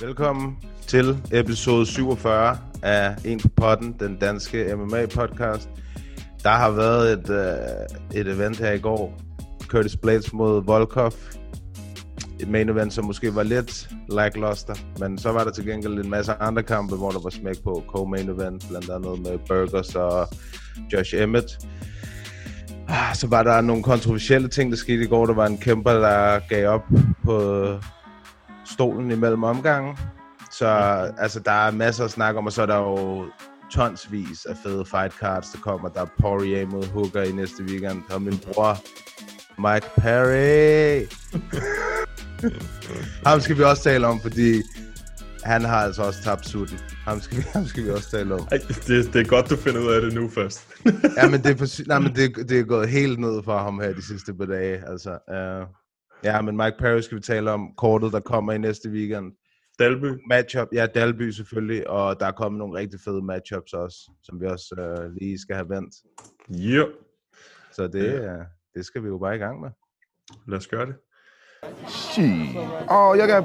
Velkommen til episode 47 af En på potten, den danske MMA-podcast. Der har været et, uh, et event her i går. Curtis Blades mod Volkov. Et main event, som måske var lidt lackluster. Men så var der til gengæld en masse andre kampe, hvor der var smæk på. Co-main event, blandt andet med Burgers og Josh Emmett. Ah, Så var der nogle kontroversielle ting, der skete i går. Der var en kæmper, der gav op på stolen imellem omgangen. Så altså, der er masser at snakke om, og så er der jo tonsvis af fede fight cards, der kommer. Der er Poirier mod Hooker i næste weekend, og min bror, Mike Perry. ham skal vi også tale om, fordi han har altså også tabt sutten. Ham skal, vi, ham skal vi også tale om. Ej, det, det er godt, du finder ud af det nu først. Ja, men det er, for, nej, men det, det er gået helt ned for ham her de sidste par dage. Altså, uh, ja, men Mike Perry skal vi tale om. Kortet, der kommer i næste weekend. Dalby. matchup. Ja, Dalby selvfølgelig, og der er kommet nogle rigtig fede matchups også, som vi også øh, lige skal have vendt. Ja, Så det, ja. det skal vi jo bare i gang med. lad os gøre det. Shit. Oh, y'all got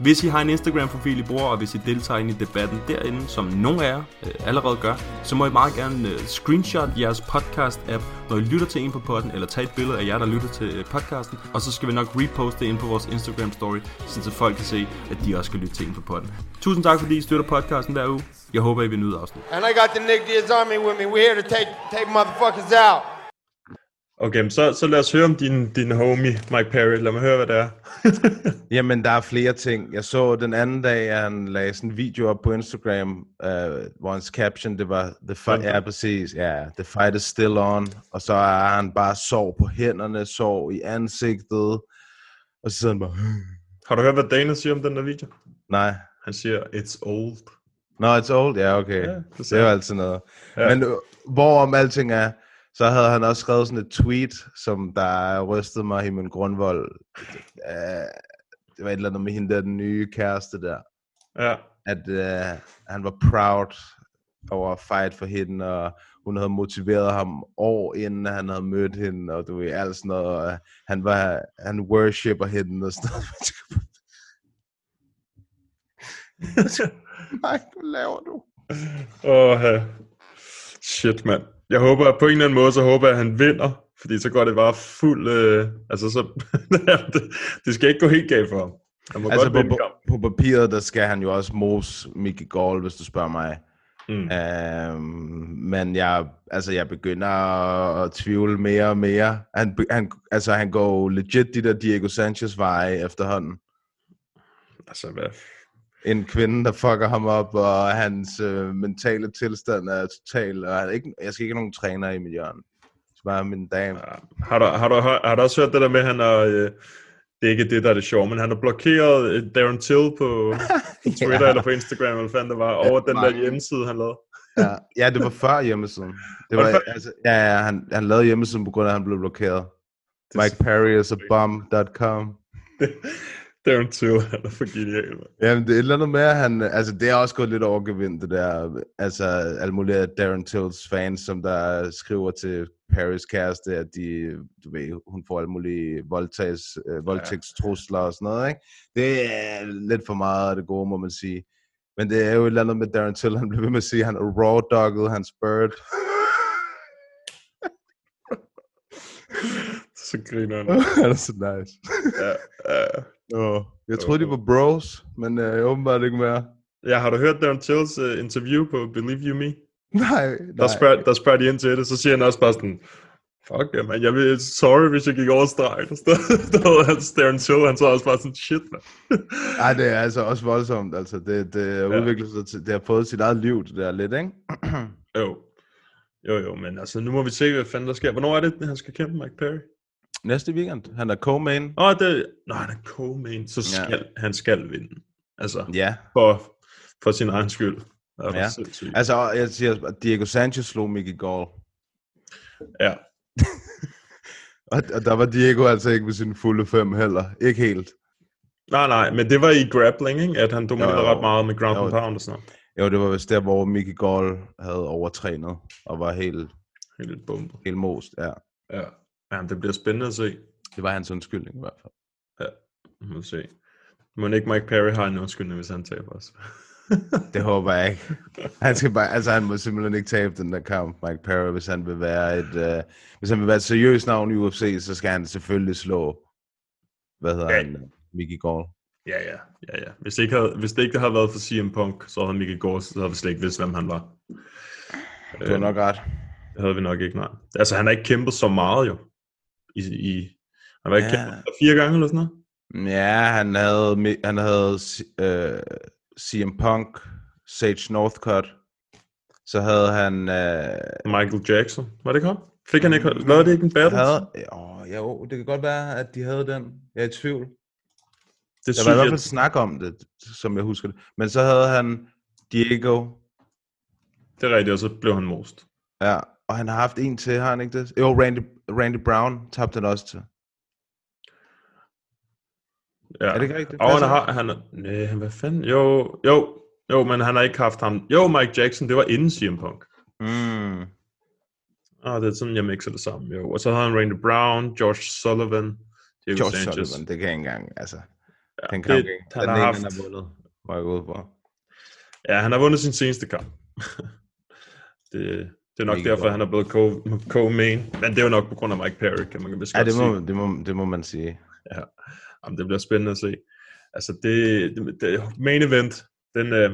Hvis I har en Instagram-profil, I bruger, og hvis I deltager ind i debatten derinde, som nogle af jer øh, allerede gør, så må I meget gerne øh, screenshot jeres podcast-app, når I lytter til en på podden, eller tage et billede af jer, der lytter til øh, podcasten, og så skal vi nok reposte det ind på vores Instagram-story, så folk kan se, at de også skal lytte til en på podden. Tusind tak, fordi I støtter podcasten hver uge. Jeg håber, I vil nyde afsnit. And I got the Nick Diaz Army with me. We're here to take take motherfuckers out. Okay, så, så lad os høre om din, din homie, Mike Perry. Lad mig høre, hvad det er. Jamen, der er flere ting. Jeg så den anden dag, at han lagde sådan en video op på Instagram, øh, hvor hans caption, det var, the fight, ja, præcis, ja, the fight is still on, og så er han bare sår på hænderne, sår i ansigtet, og så sidder han bare, Har du hørt, hvad Dana siger om den der video? nej, Han siger, it's old. no, it's old, ja, okay, Ja, det det, er jo altid noget. Ja. Ja. Men øh, hvorom alting er, så havde han også skrevet sådan et tweet, som der rystede mig i min grundvold. Uh, det var et eller andet med hende der, den nye kæreste der. Ja, At uh, han var proud over at fight for hende, og hun havde motiveret ham år inden han havde mødt hende, og du ved, alt sådan noget. Og han, var, han worshipper hende og sådan noget. Nej, hvad laver du? Åh, uh, shit, mand. Jeg håber, at på en eller anden måde, så håber jeg, at han vinder. Fordi så går det bare fuld... Øh, altså, så... det, det skal ikke gå helt galt for ham. Han må Altså godt på, på, på papiret, der skal han jo også mose Mickey Gall, hvis du spørger mig. Mm. Øhm, men jeg, altså, jeg begynder at, tvivle mere og mere. Han, han, altså, han går legit de der Diego Sanchez veje efterhånden. Altså, hvad? En kvinde, der fucker ham op, og hans øh, mentale tilstand er total. Og han er ikke, jeg skal ikke have nogen træner i mit hjørne. Så bare min dame. Har du, har, du, har, har du også hørt det der med, at han har... Øh, det er ikke det, der er det sjove, men han har blokeret øh, Darren Till på, Twitter Ja. eller på Instagram, eller fanden det var, over den der hjemmeside, han lavede. Ja, ja, det var før hjemmesiden. Det Var var, det altså, ja, ja, han, han lavede hjemmesiden på grund af, at han blev blokeret. Mike Perry is a bomb.com. Darren Till, han er for genial, mand. Jamen, det er et eller andet med, at han... Altså, det er også gået lidt overgevind, det der... Altså, alle mulige Darren Tills fans, som der skriver til Paris kæreste, at de, du ved, hun får alle mulige voldtags, øh, voldtægtstrusler og sådan noget, ikke? Det er lidt for meget af det gode, må man sige. Men det er jo et eller andet med Darren Till, han blev ved med at sige, at han raw-doggede hans bird. Så griner han. han er så nice. Ja, ja. Oh, jeg troede, de var bros, men øh, åbenbart ikke mere. Ja, har du hørt Darren Tills uh, interview på Believe You Me? Nej, Der nej. spørger, der spørger de ind til det, så siger han også bare sådan, fuck ja, man, jeg vil, sorry, hvis jeg gik over stregen. Der stod, der havde han Darren Till, han så også bare sådan, shit, man. Ej, det er altså også voldsomt. Altså, det, det Ja. ja. udviklet sig til, det har fået sit eget liv, det der lidt, ikke? jo. Jo, jo, men altså, nu må vi se, hvad fanden der sker. Hvornår er det, han skal kæmpe Mike Perry? Næste weekend. Han er co-main. Åh, oh, det... Nå, han er co-main, så skal, ja. han skal vinde. Altså, Ja. for, for sin egen skyld. Er Ja. Altså, jeg siger, at Diego Sanchez slog Mickey Gall. Ja. Og, og der var Diego altså ikke ved sin fulde fem heller. Ikke helt. Nej, nej, men det var i grappling, ikke? At han dominerede ret meget med ground and pound og sådan noget. Jo, det var vist der, hvor Mickey Gall havde overtrænet og var helt, Helt bumpet. helt most. Ja. Ja. Jamen, det bliver spændende at se. Det var hans undskyldning i hvert fald. Vi må se. Må ikke Mike Perry har en undskyldning, hvis han taber os. Det håber jeg ikke. Han, skal bare, altså, han må simpelthen ikke tabe den der kamp, Mike Perry, hvis han vil være et, uh, hvis han vil være et seriøst navn i UFC, så skal han selvfølgelig slå, hvad hedder Ja. ja. han, Mickey Gall. ja, ja, ja, ja. Hvis det ikke havde, hvis det ikke havde været for CM Punk, så havde Mickey Gors, så havde vi slet ikke vidst, hvem han var. Du har nok ret. Det havde vi nok ikke, nej. Altså, han har ikke kæmpet så meget, jo. I, i, han har ikke Ja. kæmpet fire gange eller sådan noget. Ja, han havde, han havde uh, CM Punk, Sage Northcutt, så havde han... Uh, Michael Jackson. Var det ikke ham? Fik han ikke... Lavede det ikke en battle? havde, åh, jo, det kan godt være, at de havde den. Jeg er i tvivl. det Der var i hvert fald snak om det, som jeg husker det. Men så havde han Diego, Det er rigtigt, og så blev han most. ja, og han har haft en til, har han ikke det? Jo, Randy, Randy Brown tabte han også til. Ja. Er det ikke rigtigt? Og han har... Han, nej, hvad fanden? Jo, jo, jo, men han har ikke haft ham. Jo, Mike Jackson, det var inden CM Punk. Mm. Ah, det er sådan, jeg mixer det sammen, jo. Og så har han Randy Brown, George Sullivan, Diego George Sanchez. Sullivan, det kan jeg ikke engang, altså. Ja, Den kamp, det, den han ene, har han haft, har vundet, må jeg gå ud på. ja, han har vundet sin seneste kamp. det, det er nok Mega derfor, godt. han er blevet co- co-main. Men det er jo nok på grund af Mike Perry, kan man vist Ja, det sige. må, det, må, det må man sige. Ja, Jamen, det bliver spændende at se. Altså, det, det, det main event, den, øh,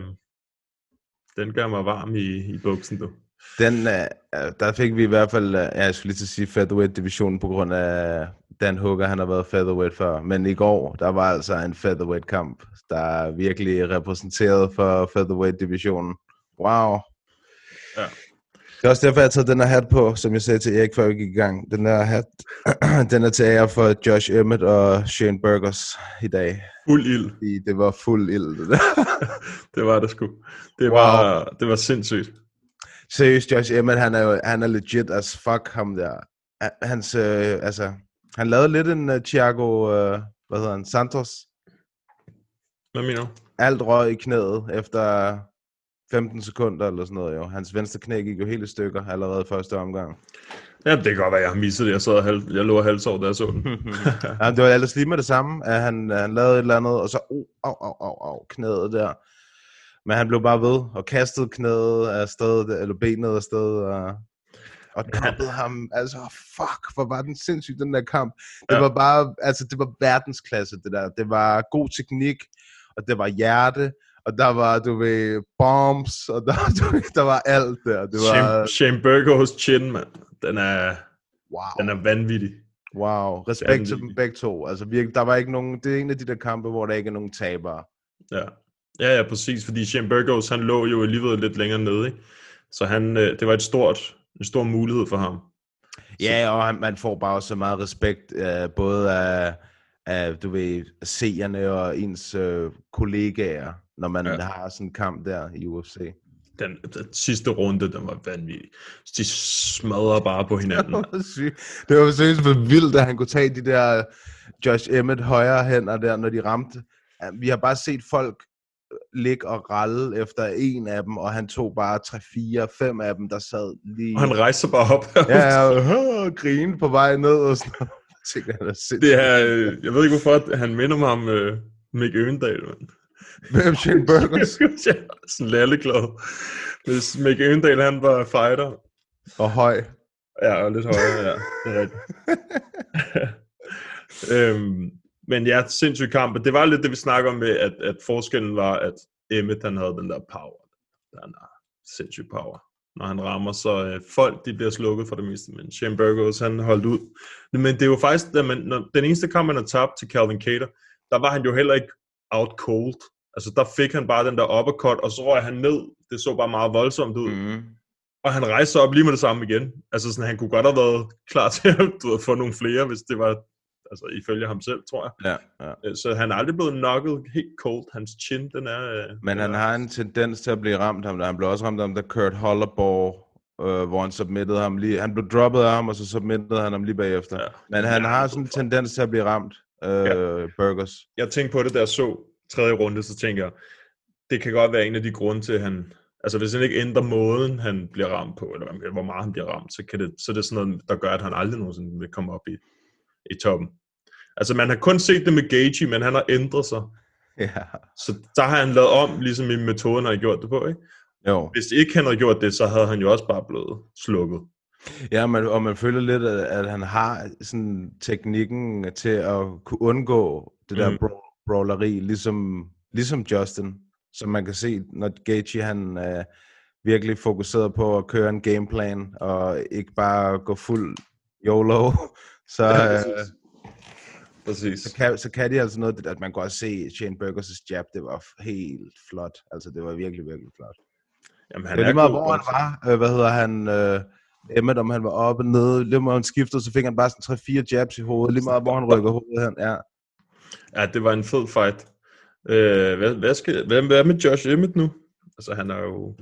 den gør mig varm i, i buksen, du. Den, uh, der fik vi i hvert fald, uh, ja, jeg skulle lige til at sige featherweight-divisionen på grund af Dan Hooker, han har været featherweight før. Men i går, der var altså en featherweight-kamp, der virkelig repræsenterede for featherweight-divisionen. Wow. Ja. Det er også derfor, jeg har taget den her hat på, som jeg sagde til Erik, før vi gik i gang. Den her hat, den er til ære for Josh Emmett og Shane Burgos i dag. Fuld ild. Fordi det var fuld ild, det der. det var det sgu. Det Wow. var, det var sindssygt. Seriøst, Josh Emmett, han er jo han er legit as fuck, ham der. Han- Hans, øh, altså, han lavede lidt en uh, Thiago, øh, hvad hedder han, Santos. Hvad mener du? Alt røg i knæet efter 15 sekunder eller sådan noget, jo. Hans venstre knæ gik jo helt i stykker allerede første omgang. Ja, det kan godt være, jeg har misset det. Jeg, sad halv, jeg lå halvsår, da jeg så den. ja, det var ellers lige med det samme, at han, han lavede et eller andet, og så, oh, au, au, au, au, knæet der. Men han blev bare ved, og kastede knæet afsted, eller benet afsted, og, og droppede ham. Altså, fuck, hvor var den sindssyg, den der kamp. Det Ja. var bare, altså, det var verdensklasse, det der. Det var god teknik, og det var hjerte, og der var, du ved, bombs, og der, du ved, der var alt der. Det var, Shane, Shane Burger hos Chin, mand. Den er, wow. den er vanvittig. Wow, respekt til dem begge to. Altså virkelig, der var ikke nogen, det er en af de der kampe, hvor der ikke er nogen tabere. Ja. Ja, ja, præcis, fordi Shane Burgos, han lå jo alligevel lidt længere nede, ikke? Så han, øh, det var et stort, en stor mulighed for ham. Ja, og han- man får bare så meget respekt, uh, både af, af, du ved, seerne og ens uh, kollegaer, når man Ja. har sådan en kamp der i UFC. Den, den sidste runde, den var vanvittig. De smadrer bare på hinanden. Det var. Det var seriøst for vildt, at han kunne tage de der Josh Emmett højre hænder der, når de ramte. Vi har bare set folk ligge og ralle efter en af dem, og han tog bare 3, 4, 5 af dem, der sad lige... Og han rejste sig bare op. Ja, og grine på vej ned og sådan noget. Jeg tænker, han er sindssygt. Det er, øh, jeg ved ikke hvorfor, han minder mig om øh, Mick Øgendal, mand. Hvem Shane Burgers sådan lalleglad. Hvis Mick Øgendal, han var fighter. og høj. Ja, og lidt højere, ja. Det er rigtigt. øhm, men ja, sindssyg kamp. Og Det var lidt det, vi snakker om med, at, at forskellen var, at Emmett han havde den der power. Den er sindssyg power. Når han rammer, så øh, folk de bliver slukket for det meste, men Shane Burgos han holdt ud. Men det er jo faktisk, da man, når, den eneste kamp, man har tabt til Calvin Cater, der var han jo heller ikke out cold. Altså der fik han bare den der uppercut, og så røg han ned. Det så bare meget voldsomt ud. Mm. Og han rejste sig op lige med det samme igen. Altså sådan, han kunne godt have været klar til at du ved, få nogle flere, hvis det var, altså ifølge ham selv, tror jeg. Ja, ja. Øh, Så han er aldrig blevet knocket helt cold. Hans chin, den er... øh, Men han er- har en tendens til at blive ramt ham. Han blev også ramt af ham, da Kurt Hollerborg, øh, hvor han submittede ham lige. Han blev droppet af ham, og så submittede han ham lige bagefter. Ja. Men han Ja, har sådan en tendens til at blive ramt, øh, ja. Burgers. jeg tænkte på det, jeg så tredje runde, så tænker jeg, det kan godt være en af de grunde til, at han... Altså hvis han ikke ændrer måden, han bliver ramt på, eller hvor meget han bliver ramt, så, kan det, så er det sådan noget, der gør, at han aldrig nogensinde vil komme op i, i toppen. Altså man har kun set det med Gagey, men han har ændret sig. Ja. Så der har han lavet om, ligesom i metoden, han har gjort det på, ikke? Jo. Hvis ikke han havde gjort det, så havde han jo også bare blevet slukket. Ja, man, og man føler lidt, at, at han har sådan teknikken til at kunne undgå det der Mm. bro, brawleri, ligesom, ligesom Justin, som man kan se, når Gaethje han øh, virkelig fokuseret på at køre en gameplan, og ikke bare gå fuld YOLO, så, Ja, øh, præcis. Præcis. så, kan, så kan de altså noget, at man kan også se Shane Burgers' jab, det var helt flot, altså det var virkelig, virkelig flot. Jamen, Han det er lige meget, hvor han var. Øh, hvad hedder han? Øh, Emmet, om han var oppe og nede. Lige meget, han skiftede, så fik han bare sådan 3-4 jabs i hovedet. Lige meget, hvor han rykker hovedet hen. Ja. Ja, det var en fed fight. Øh, hvad, hvad, skal, hvad, hvad med Josh Emmett nu? Altså, han er jo...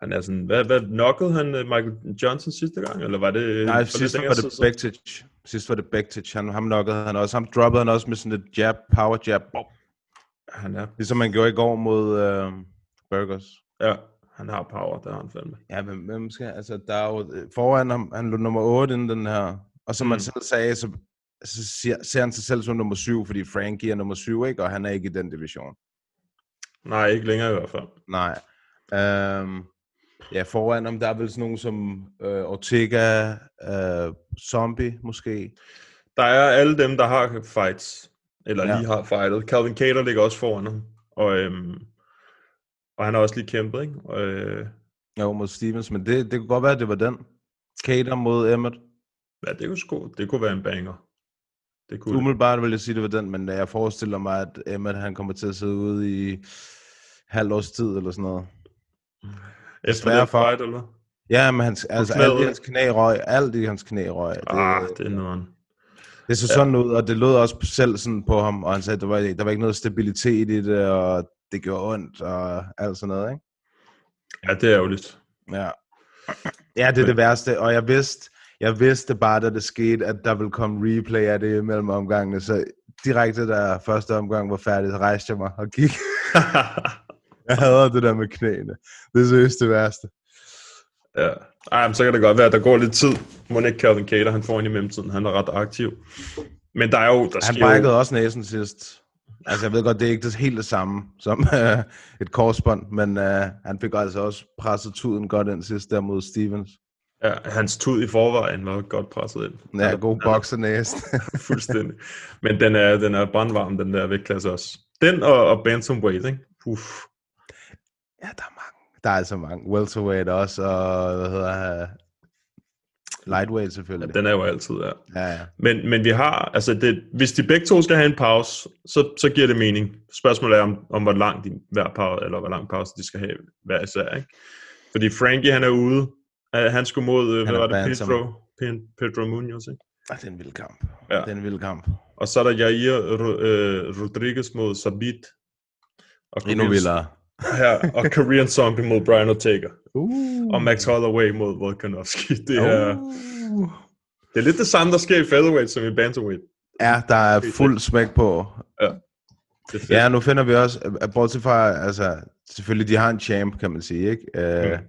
Han er sådan... Hvad, hvad knockede han øh, Michael Johnson sidste gang? Eller var det... Nej, sidst var det siden? Bektic. Sidst var det Bektic. Han, ham knockede han også. Ham droppede han også med sådan et jab, power jab. Bom. Han er... Ligesom man gjorde i går mod øh, Burgers. Ja, han har power, der har han fandme. Ja, men hvem skal... Altså, der er jo øh, foran ham, han lå nummer 8 inden den her. Og som man Mm. selv sagde, så, så ser, ser han sig selv som nummer 7, fordi Frankie er nummer 7, ikke? Og han er ikke i den division. Nej, ikke længere i hvert fald. Nej. Øhm, ja, foran ham, der er vel sådan nogen som øh, Ortega, øh, Zombie måske. Der er alle dem, der har fights. Eller Ja. lige har fightet. Calvin Cater ligger også foran ham. Og, øhm, og han har også lige kæmpet, ikke? Og, øh, Jo, mod Stevens, men det, det kunne godt være, at det var den. Cater mod Emmett. ja, det kunne, sgu, det kunne være en banger. Det kunne. Umiddelbart vil jeg sige, det var den, men jeg forestiller mig, at Emmett han kommer til at sidde ude i halvt års tid eller sådan noget. Efter den for- fight, eller? Ja, men hans, altså, alt i hans knæ røg, alt i hans knæ røg. Det, Ah, det er noget. det så sådan ud, og det lød også selv sådan på ham, og han sagde, at der var, der var ikke noget stabilitet i det, og det gjorde ondt, og alt sådan noget, ikke? Ja, det er ærgerligt. Ja. Ja, det er det værste, og jeg vidste, jeg vidste bare, da det skete, at der ville komme replay af det mellem omgangene, så direkte da første omgang var færdig, så rejste jeg mig og gik. jeg hader det der med knæene. Det er seriøst det værste. ja. Ej, men så kan det godt være, at der går lidt tid. Må ikke Calvin Cater, han får ind i mellemtiden. Han er ret aktiv. Men der er jo... Der Han sker jo, brækkede også næsen sidst. Altså, jeg ved godt, det er ikke det helt det samme som uh, et korsbånd, men uh, han fik altså også presset tuden godt ind sidst der mod Stevens. Ja, hans tud i forvejen var godt presset ind. Ja, god boksernæse. Fuldstændig. Men den er, den er brandvarm, den der vægtklasse også. Den og, og bantamweight, ikke? Uff. Ja, der er mange. Der er altså mange. Welterweight også, og hvad hedder uh, Lightweight Ja, selvfølgelig. den er jo altid der. Ja, ja. Men, men vi har, altså det, hvis de begge to skal have en pause, så, så giver det mening. Spørgsmålet er, om, om hvor lang de, hver pause, eller hvor lang pause de skal have hver især, ikke? Fordi Frankie, han er ude. Uh, han skulle mod, uh, hvad er var det. Pedro, Pe- Pedro Munoz, ikke? Ah, det er en vild kamp. Ja. Det er en vild kamp. Og så er der Jair øh, Rodriguez mod Sabit. Og Endnu Korean- vildere. Ja, og Korean Zombie mod Brian Ortega. Uh. Og Max Holloway mod Volkanovski. Det er, Uh. det er lidt det samme, der sker i featherweight som i bantamweight. Ja, der er fuld smæk på. Fedt. Ja, nu finder vi også, at bortset fra, altså, selvfølgelig, de har en champ, kan man sige, ikke? Uh, Mm.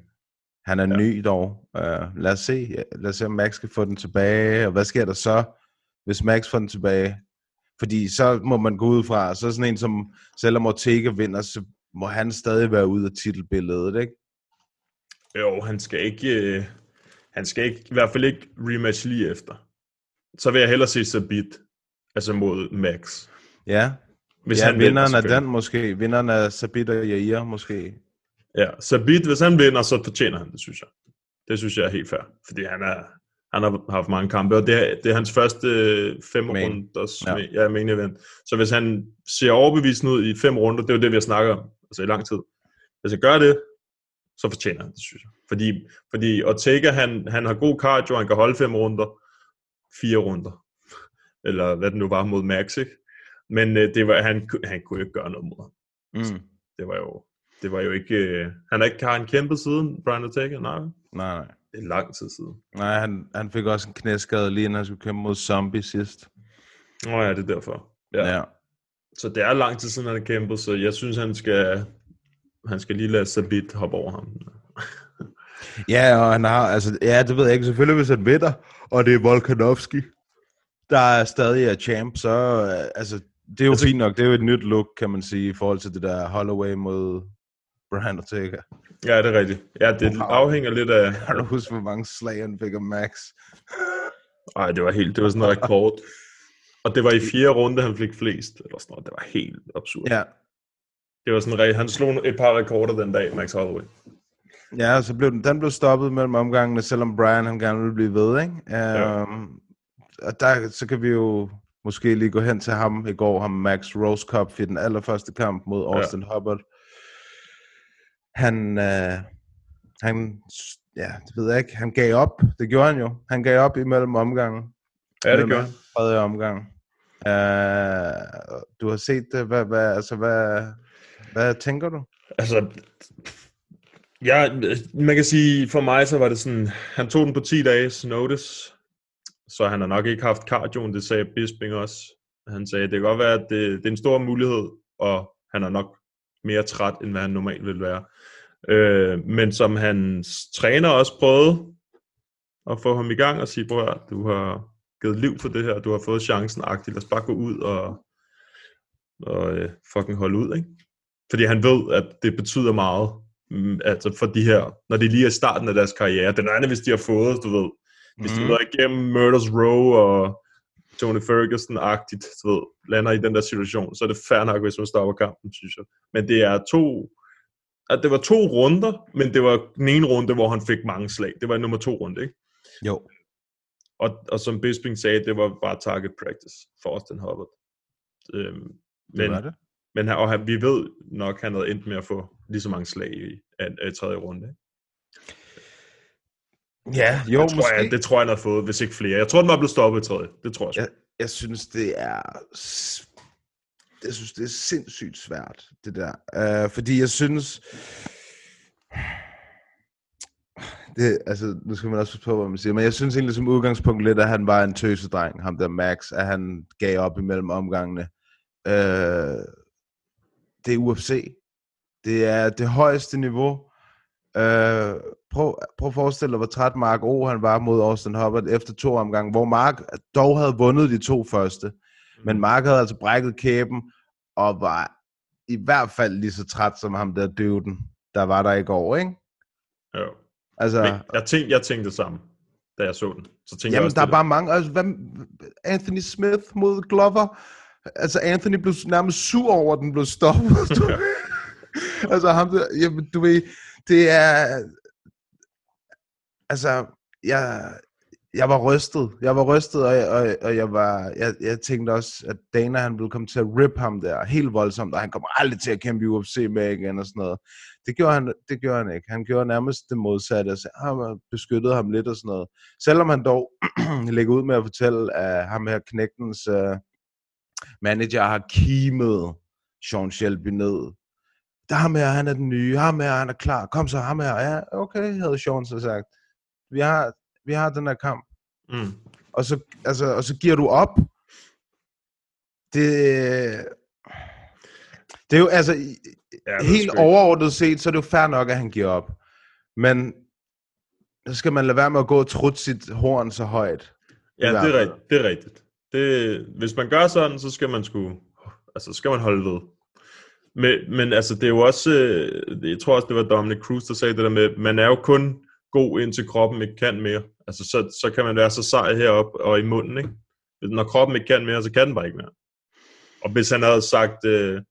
Han er ny dog. Uh, lad os se, ja, lad os se, om Max skal få den tilbage, og hvad sker der så, hvis Max får den tilbage? Fordi så må man gå ud fra, så sådan en som, selvom Ortega vinder, så må han stadig være ude af titelbilledet, ikke? Jo, han skal ikke... Øh, han skal ikke, i hvert fald ikke rematch lige efter. Så vil jeg hellere se Sabit, altså mod Max. Ja, Hvis ja, han vinder, vinderen af selvfølgelig. den måske. Vinderen af Sabit og Jair måske. Ja, Sabit, hvis han vinder, så fortjener han det, synes jeg. Det synes jeg er helt fair, fordi han, er, han har haft mange kampe, og det er, det er hans første øh, fem Main. runders Ja. ja. Ja, main event. Så hvis han ser overbevisende ud i fem runder, det er jo det, vi har snakket om, altså i lang tid. Hvis han gør det, så fortjener han det, synes jeg. Fordi, fordi Ortega, han, han har god cardio, han kan holde fem runder, fire runder, eller hvad det nu var mod Max, ikke? Men øh, det var, han, han kunne ikke gøre noget mod ham. Mm. Det var jo, det var jo ikke... Øh, han har ikke har han kæmpet siden, Brian Ortega? Nej, Nej, nej. det er lang tid siden. Nej, han, han fik også en knæskade lige inden han skulle kæmpe mod Zombie sidst. Nå ja, det er derfor. Ja. ja. Så det er lang tid siden, han har kæmpet, så jeg synes, han skal, han skal lige lade Sabit hoppe over ham. Ja, og han har, altså, ja, det ved jeg ikke, selvfølgelig hvis han vinder, og det er Volkanovski, der er stadig er champ, så, øh, altså, det er jo Altså- fint nok, det er jo et nyt look, kan man sige, i forhold til det der Holloway mod Brian Ortega. Ja, det er rigtigt. Ja, det Wow. afhænger lidt af... Kan du huske, hvor mange slag han fik af Max? Ej, det var helt, det var sådan en rekord. Og det var i fjerde runde, han fik flest. Eller sådan noget. Det var helt absurd. Ja, Det var sådan, re- han slog et par rekorder den dag, Max Holloway. ja så blev den, den blev stoppet mellem omgangene, selvom Brian han gerne ville blive ved, ikke? Ja. Um, og der, så kan vi jo måske lige gå hen til ham i går, ham Max Rose Cup i den allerførste kamp mod Austin ja. Hubbard. Han, øh, han, ja, det ved jeg ikke, han gav op, det gjorde han jo. Han gav op imellem omgangen. Ja, det gør han. Tredje omgang. Uh, du har set det, hvad, hvad, altså, hvad, hvad tænker du? Altså, ja, man kan sige, for mig så var det sådan, han tog den på 10 dages notice, så han har nok ikke haft cardioen, det sagde Bisping også. Han sagde, det kan godt være, at det, det er en stor mulighed, og han er nok mere træt, end hvad han normalt vil være. Øh, men som hans træner også prøvede at få ham i gang og sige, høre, du har givet liv for det her, du har fået chancen agtigt, lad os bare gå ud og, og øh, fucking holde ud, ikke? Fordi han ved, at det betyder meget, mm, altså for de her, når de lige er i starten af deres karriere. Den anden, hvis de har fået, du ved, hvis de Mhm. har været igennem Murders Row og Tony Ferguson-agtigt, du ved, lander i den der situation, så er det fair nok, hvis man stopper kampen, synes jeg. Men det er to, at det var to runder, men det var den ene runde, hvor han fik mange slag. Det var nummer to runde, ikke? Jo. Og, og som Bisping sagde, det var bare target practice for Austin Hubbard. Øhm, Det men, var det. men han, og han, vi ved nok, han havde endt med at få lige så mange slag i, af, af tredje runde. Ikke? Ja, jo, det, tror måske. jeg, det tror jeg, han havde fået, hvis ikke flere. Jeg tror, den var blevet stoppet i tredje. Det tror jeg. jeg, jeg synes, det er... Jeg synes, det er sindssygt svært, det der. Uh, fordi jeg synes... Det, altså, nu skal man også passe på, hvad man siger, men jeg synes egentlig som udgangspunkt lidt, at han var en tøsedreng, ham der Max, at han gav op imellem omgangene. Uh, det er UFC. Det er det højeste niveau. Øh, prøv, prøv at forestille dig, hvor træt Mark O. han var mod Austin Hubbard efter to omgange, hvor Mark dog havde vundet de to første. Men Mark havde altså brækket kæben, og var i hvert fald lige så træt som ham der døden, der var der i går, ikke? Jo. Altså, Men jeg, tænkte, jeg tænkte det samme, da jeg så den. Så tænkte jeg jamen, også, der er bare mange, altså, hvad, Anthony Smith mod Glover, altså Anthony blev nærmest sur over, at den blev stoppet. Du, altså ham der, jamen, du ved, det er, altså, jeg, jeg var rystet. Jeg var rystet, og, jeg- og, og jeg, var, jeg, jeg tænkte også, at Dana han ville komme til at rip ham der helt voldsomt, og han kommer aldrig til at kæmpe i UFC med igen og sådan noget. Det gjorde han, det gjorde han ikke. Han gjorde nærmest det modsatte. Altså, han ah, beskyttede ham lidt og sådan noget. Selvom han dog lægger ud med at fortælle, at ham her knægtens uh, manager har kimet Sean Shelby ned. Der ham her, han er den nye. Ham her, han er klar. Kom så, ham her. Ja, okay, havde Sean så sagt. Vi har, vi har den her kamp. Mm. Og så, altså, og så giver du op. Det, det er jo, altså, Ja, helt overordnet set, så er det jo fair nok, at han giver op. Men så skal man lade være med at gå og trutte sit horn så højt. Ja, det er rigtigt. Det er rigtigt. Det, hvis man gør sådan, så skal man sgu, altså skal man holde ved. Men, men altså, det er jo også, øh, jeg tror også, det var Dominic Cruz, der sagde det der med, man er jo kun god, indtil kroppen ikke kan mere. Altså, så, så kan man være så sej heroppe og i munden, ikke? Når kroppen ikke kan mere, så kan den bare ikke mere. Og hvis han havde sagt, øh,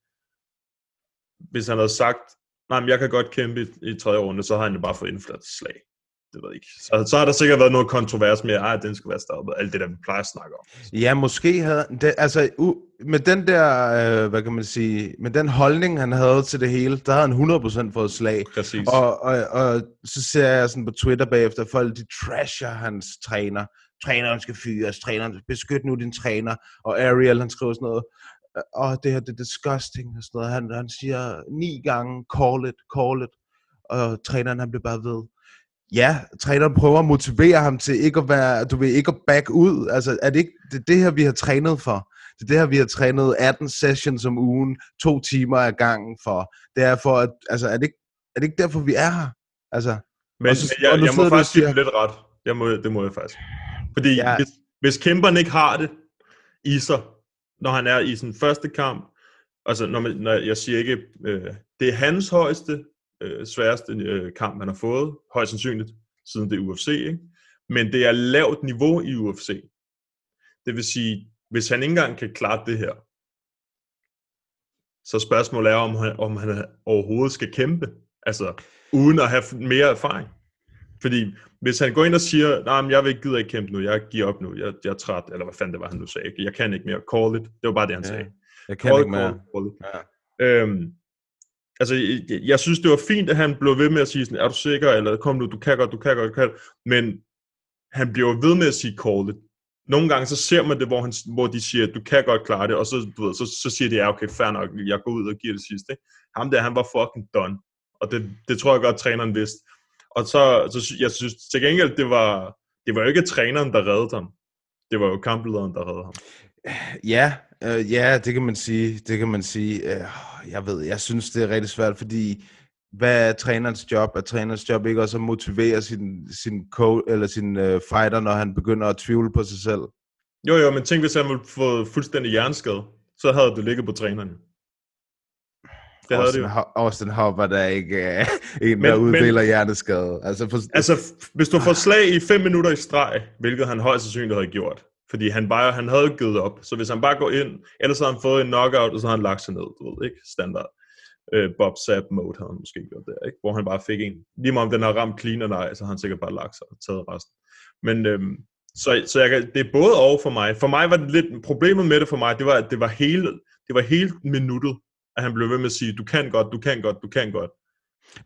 hvis han havde sagt, nej, men jeg kan godt kæmpe i, i tredje runde, så har han jo bare fået indført slag. Det ved jeg ikke. Så, så har der sikkert været noget kontrovers med, at den skal være stoppet. Alt det der, vi plejer at snakke om. Ja, måske havde det, altså u- med den der, øh, hvad kan man sige, med den holdning, han havde til det hele, der havde han 100% fået slag. Præcis. Og, og, og så ser jeg sådan på Twitter bagefter, at folk de trasher hans træner. Træneren skal fyres, træneren, beskyt nu din træner. Og Ariel, han skriver sådan noget, åh, det her det er disgusting og sådan noget. Han, han siger ni gange, call it, call it. Og træneren, han bliver bare ved. Ja, træneren prøver at motivere ham til ikke at være, du ved, ikke at back ud. Altså, er det ikke det, det her, vi har trænet for? Det er det her, vi har trænet 18 sessions om ugen, to timer ad gangen for. Det er for, at, altså, er det ikke, er det ikke derfor, vi er her? Altså, Men, og så- men jeg, og nu jeg må faktisk give lidt ret. Jeg må, det må jeg faktisk. Fordi ja. hvis, hvis kæmperen ikke har det i sig, når han er i sin første kamp, altså når, man, når jeg siger ikke, øh, det er hans højeste, øh, sværeste øh, kamp, han har fået, højst sandsynligt, siden det er UFC, ikke? men det er lavt niveau i UFC. Det vil sige, hvis han ikke engang kan klare det her, så spørgsmålet er, om han, om han overhovedet skal kæmpe, altså uden at have mere erfaring. Fordi hvis han går ind og siger, nej, men jeg vil ikke gide ikke kæmpe nu, jeg giver op nu, jeg, jeg er træt, eller hvad fanden det var, han nu sagde, jeg kan ikke mere, call it, det var bare det, han Ja, sagde. jeg kan Call ikke mere. call call it. Ja. Øhm, altså, jeg, synes, det var fint, at han blev ved med at sige sådan, er du sikker, eller kom nu, du kan godt, du kan godt, du kan. Men han bliver ved med at sige call it. Nogle gange så ser man det, hvor, han, hvor de siger, du kan godt klare det, og så, du ved, så, så siger de, ja, okay, fair nok, jeg går ud og giver det sidste. Ikke? Ham der, han var fucking done. Og det, det tror jeg godt, træneren vidste. Og så, så jeg synes til gengæld, det var, det var jo ikke træneren, der reddede ham. Det var jo kamplederen, der reddede ham. Ja, øh, ja, det kan man sige. Det kan man sige. Øh, jeg ved, jeg synes, det er rigtig svært, fordi hvad er trænerens job? Er trænerens job ikke også at motivere sin, sin, co- eller sin øh, fighter, når han begynder at tvivle på sig selv? Jo, jo, men tænk, hvis han ville få fuldstændig hjerneskade, så havde det ligget på træneren. Det havde det Austin, jo. Austin Hopper, der er ikke øh, en, Men- der men- uddeler hjerneskade. Altså, for, Altså, hvis du får slag i 5 minutter i streg, hvilket han højst sandsynligt havde gjort, fordi han, bare, han havde jo givet op. Så hvis han bare går ind, ellers har han fået en knockout, og så har han lagt sig ned, du ved, ikke? Standard. Øh, Bob Sapp mode har han måske gjort der, ikke? Hvor han bare fik en. Lige meget om den har ramt clean eller ej, så har han sikkert bare lagt sig og taget resten. Men øhm, så, så jeg, kan- det er både og for mig. For mig var det lidt, problemet med det for mig, det var, at det var hele, det var hele minuttet, at han blev ved med at sige, du kan godt, du kan godt, du kan godt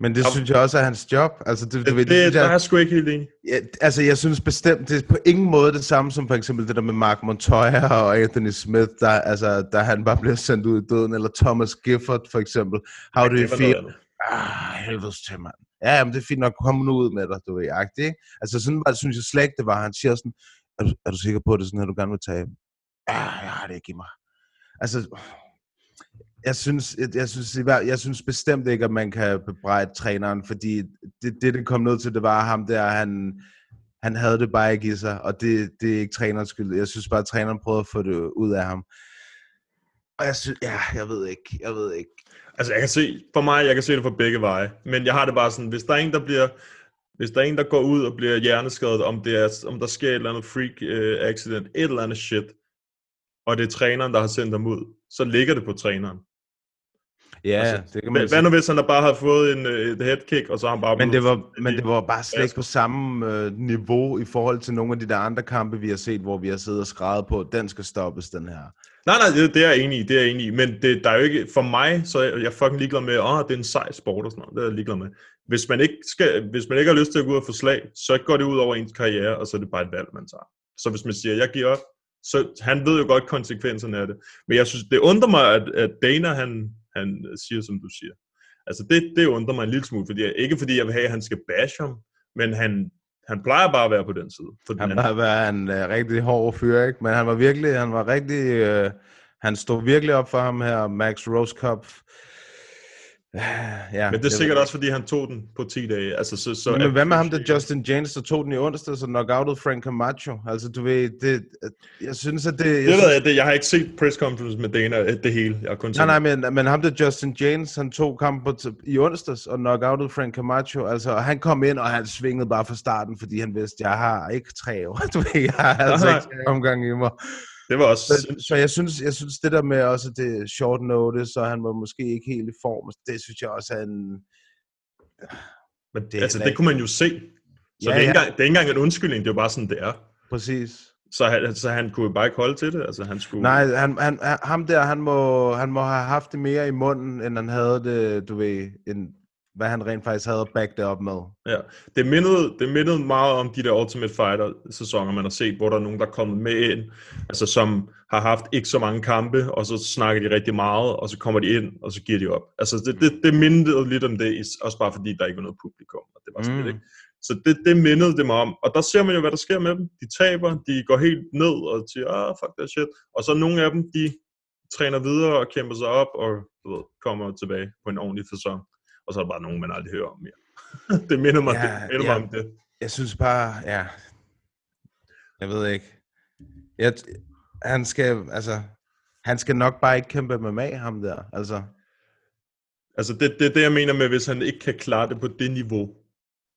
men det Om- synes jeg også er hans job. Altså, det, Det, det, synes det der jeg- er sgu ikke helt enig. Ja, altså, jeg synes bestemt, det er på ingen måde det samme som for eksempel det der med Mark Montoya og Anthony Smith, der, altså, der han bare bliver sendt ud i døden, eller Thomas Gifford for eksempel. How do you Det feel? Ah, helvedes til, mand. Ja, men det er fint nok, kom nu ud med dig, du ved, agtigt, ikke? Altså, sådan var, synes jeg slet ikke, det var. Han siger sådan, er du, er du sikker på, at det er sådan, at du gerne vil tage? Ja, jeg har det ikke i mig. Altså, jeg synes, jeg, jeg, synes, jeg synes bestemt ikke, at man kan bebrejde træneren, fordi det, det, det kom ned til, det var ham der, han, han havde det bare ikke i sig, og det, det er ikke trænerens skyld. Jeg synes bare, at træneren prøvede at få det ud af ham. Og jeg synes, ja, jeg ved ikke, jeg ved ikke. Altså, jeg kan se, for mig, jeg kan se det fra begge veje. Men jeg har det bare sådan, hvis der er en, der bliver, hvis der er en, der går ud og bliver hjerneskadet, om, det er, om der sker et eller andet freak uh, accident, et eller andet shit, og det er træneren, der har sendt ham ud, så ligger det på træneren. Ja, Altså, det kan man Hvad, sige. nu hvis han der bare har fået en, øh, et headkick, og så har han bare Men det, var, men det var bare slet ikke på samme øh, niveau i forhold til nogle af de der andre kampe, vi har set, hvor vi har siddet og skrevet på, den skal stoppes, den her. Nej, nej, det, det er jeg enig i, det er jeg enig i. Men det, der er jo ikke, for mig, så er jeg, jeg er fucking ligeglad med, åh, det er en sej sport og sådan noget. Det er jeg ligeglad med. Hvis man, ikke skal, hvis man ikke har lyst til at gå ud og få slag, så går det ud over ens karriere, og så er det bare et valg, man tager. Så hvis man siger, jeg giver op, så han ved jo godt konsekvenserne af det. Men jeg synes, det undrer mig, at, at Dana, han, han siger, som du siger. Altså, det, det undrer mig en lille smule, fordi, ikke fordi jeg vil have, at han skal bash ham, men han, han plejer bare at være på den side. Den Han har været en uh, rigtig hård fyr, ikke? Men han var virkelig, han var rigtig, uh, han stod virkelig op for ham her, Max Rosekopf. Ja, Men det er sikkert også, fordi han tog den på 10 dage. Altså, så, så Men hvad med ham, der Justin James, der tog den i onsdag, og knockoutet Frank Camacho? Altså, du ved, det, jeg synes, at det... Jeg Det synes, ved jeg, det, jeg har ikke set press conference med Dana, øh, det hele. Jeg kun Nej, nej, men, men ham der Justin James, han tog kampen på i onsdags og knockoutet Frank Camacho. Altså, og han kom ind, og han svingede bare fra starten, fordi han vidste, jeg har ikke tre år. Du ved, jeg har altså ikke omgang i mig. Det var også Så, så jeg, synes, jeg synes, det der med også, at det er short notice, så han var måske ikke helt i form, det synes jeg også er en... Men Det altså, det ikke- kunne man jo se. Så Ja, det, er ikke ja. engang, det er ikke engang en undskyldning, det er jo bare sådan, det er. Præcis. Så han, så han kunne bare ikke holde til det. Altså, han skulle... Nej, han, han, han- ham der, han må, han må have haft det mere i munden, end han havde det, du ved, end, hvad han rent faktisk havde at back det op med. Ja, det mindede, det mindede meget om de der Ultimate Fighter-sæsoner, man har set, hvor der er nogen, der er kommet med ind, altså som har haft ikke så mange kampe, og så snakker de rigtig meget, og så kommer de ind, og så giver de op. Altså det, det, det mindede lidt om det, også bare fordi der ikke var noget publikum, og det var sådan Mm. mm. lidt, ikke? Så det, det mindede det mig om, og der ser man jo, hvad der sker med dem. De taber, de går helt ned og siger, ah, fuck that shit. Og så nogle af dem, de træner videre og kæmper sig op, og du ved, kommer tilbage på en ordentlig sæson. Og så er der bare nogen, man aldrig hører om mere. det minder mig, Ja, det minder ja. mig om det. Jeg synes bare, ja, jeg ved ikke. Jeg, han skal, altså, han skal nok bare ikke kæmpe MMA, ham der, altså. Altså, det, det er det, jeg mener med, hvis han ikke kan klare det på det niveau.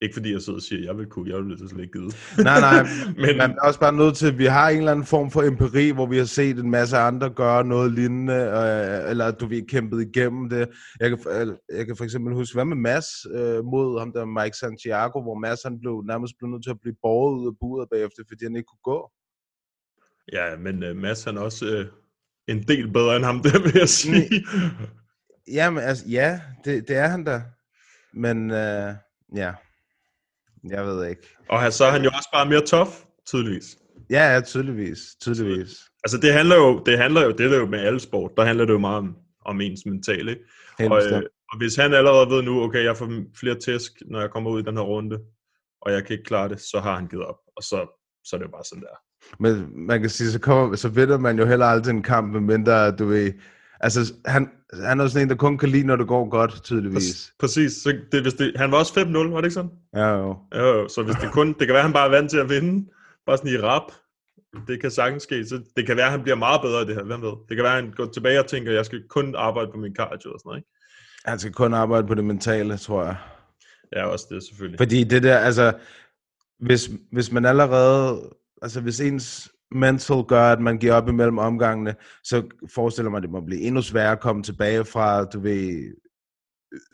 Ikke fordi jeg sidder og siger, jeg vil kunne, jeg vil slet ikke gide. Nej, nej, Men- man er også bare nødt til, vi har en eller anden form for empiri, hvor vi har set en masse andre gøre noget lignende, øh, eller du vi kæmpet igennem det. Jeg kan, øh, jeg kan for eksempel huske, hvad med Mads øh, mod ham der Mike Santiago, hvor Mads han blev nærmest blev nødt til at blive båret ud af buret bagefter, fordi han ikke kunne gå. Ja, men uh, Mads han er også uh, en del bedre end ham, det vil jeg sige. Jamen, altså, ja, det, det er han da. Men, øh, ja, jeg ved ikke. Og så er han jo også bare mere tough, tydeligvis. Ja, ja, tydeligvis, tydeligvis. Altså, det handler jo, det handler jo, det er jo med alle sport, der handler det jo meget om, om ens mentale. ikke? Og, øh, og hvis han allerede ved nu, okay, jeg får flere tæsk, når jeg kommer ud i den her runde, og jeg kan ikke klare det, så har han givet op. Og så, så er det jo bare sådan der. Men man kan sige, så, kommer, så vinder man jo heller aldrig en kamp, medmindre du ved... Altså, han, han er sådan en, der kun kan lide, når det går godt, tydeligvis. Præcis. Så det, hvis det, han var også 5-0, var det ikke sådan? Ja, jo. Jo, jo, så hvis det kun, det kan være, han bare er vant til at vinde, bare sådan i rap, det kan sagtens ske, så det kan være, at han bliver meget bedre i det her, hvem ved. Det kan være, at han går tilbage og tænker, at jeg skal kun arbejde på min cardio og sådan noget, ikke? Han skal kun arbejde på det mentale, tror jeg. Ja, også det selvfølgelig. Fordi det der, altså, hvis, hvis man allerede, altså hvis ens mental gør, at man giver op imellem omgangene, så forestiller man, at det må blive endnu sværere at komme tilbage fra, du ved,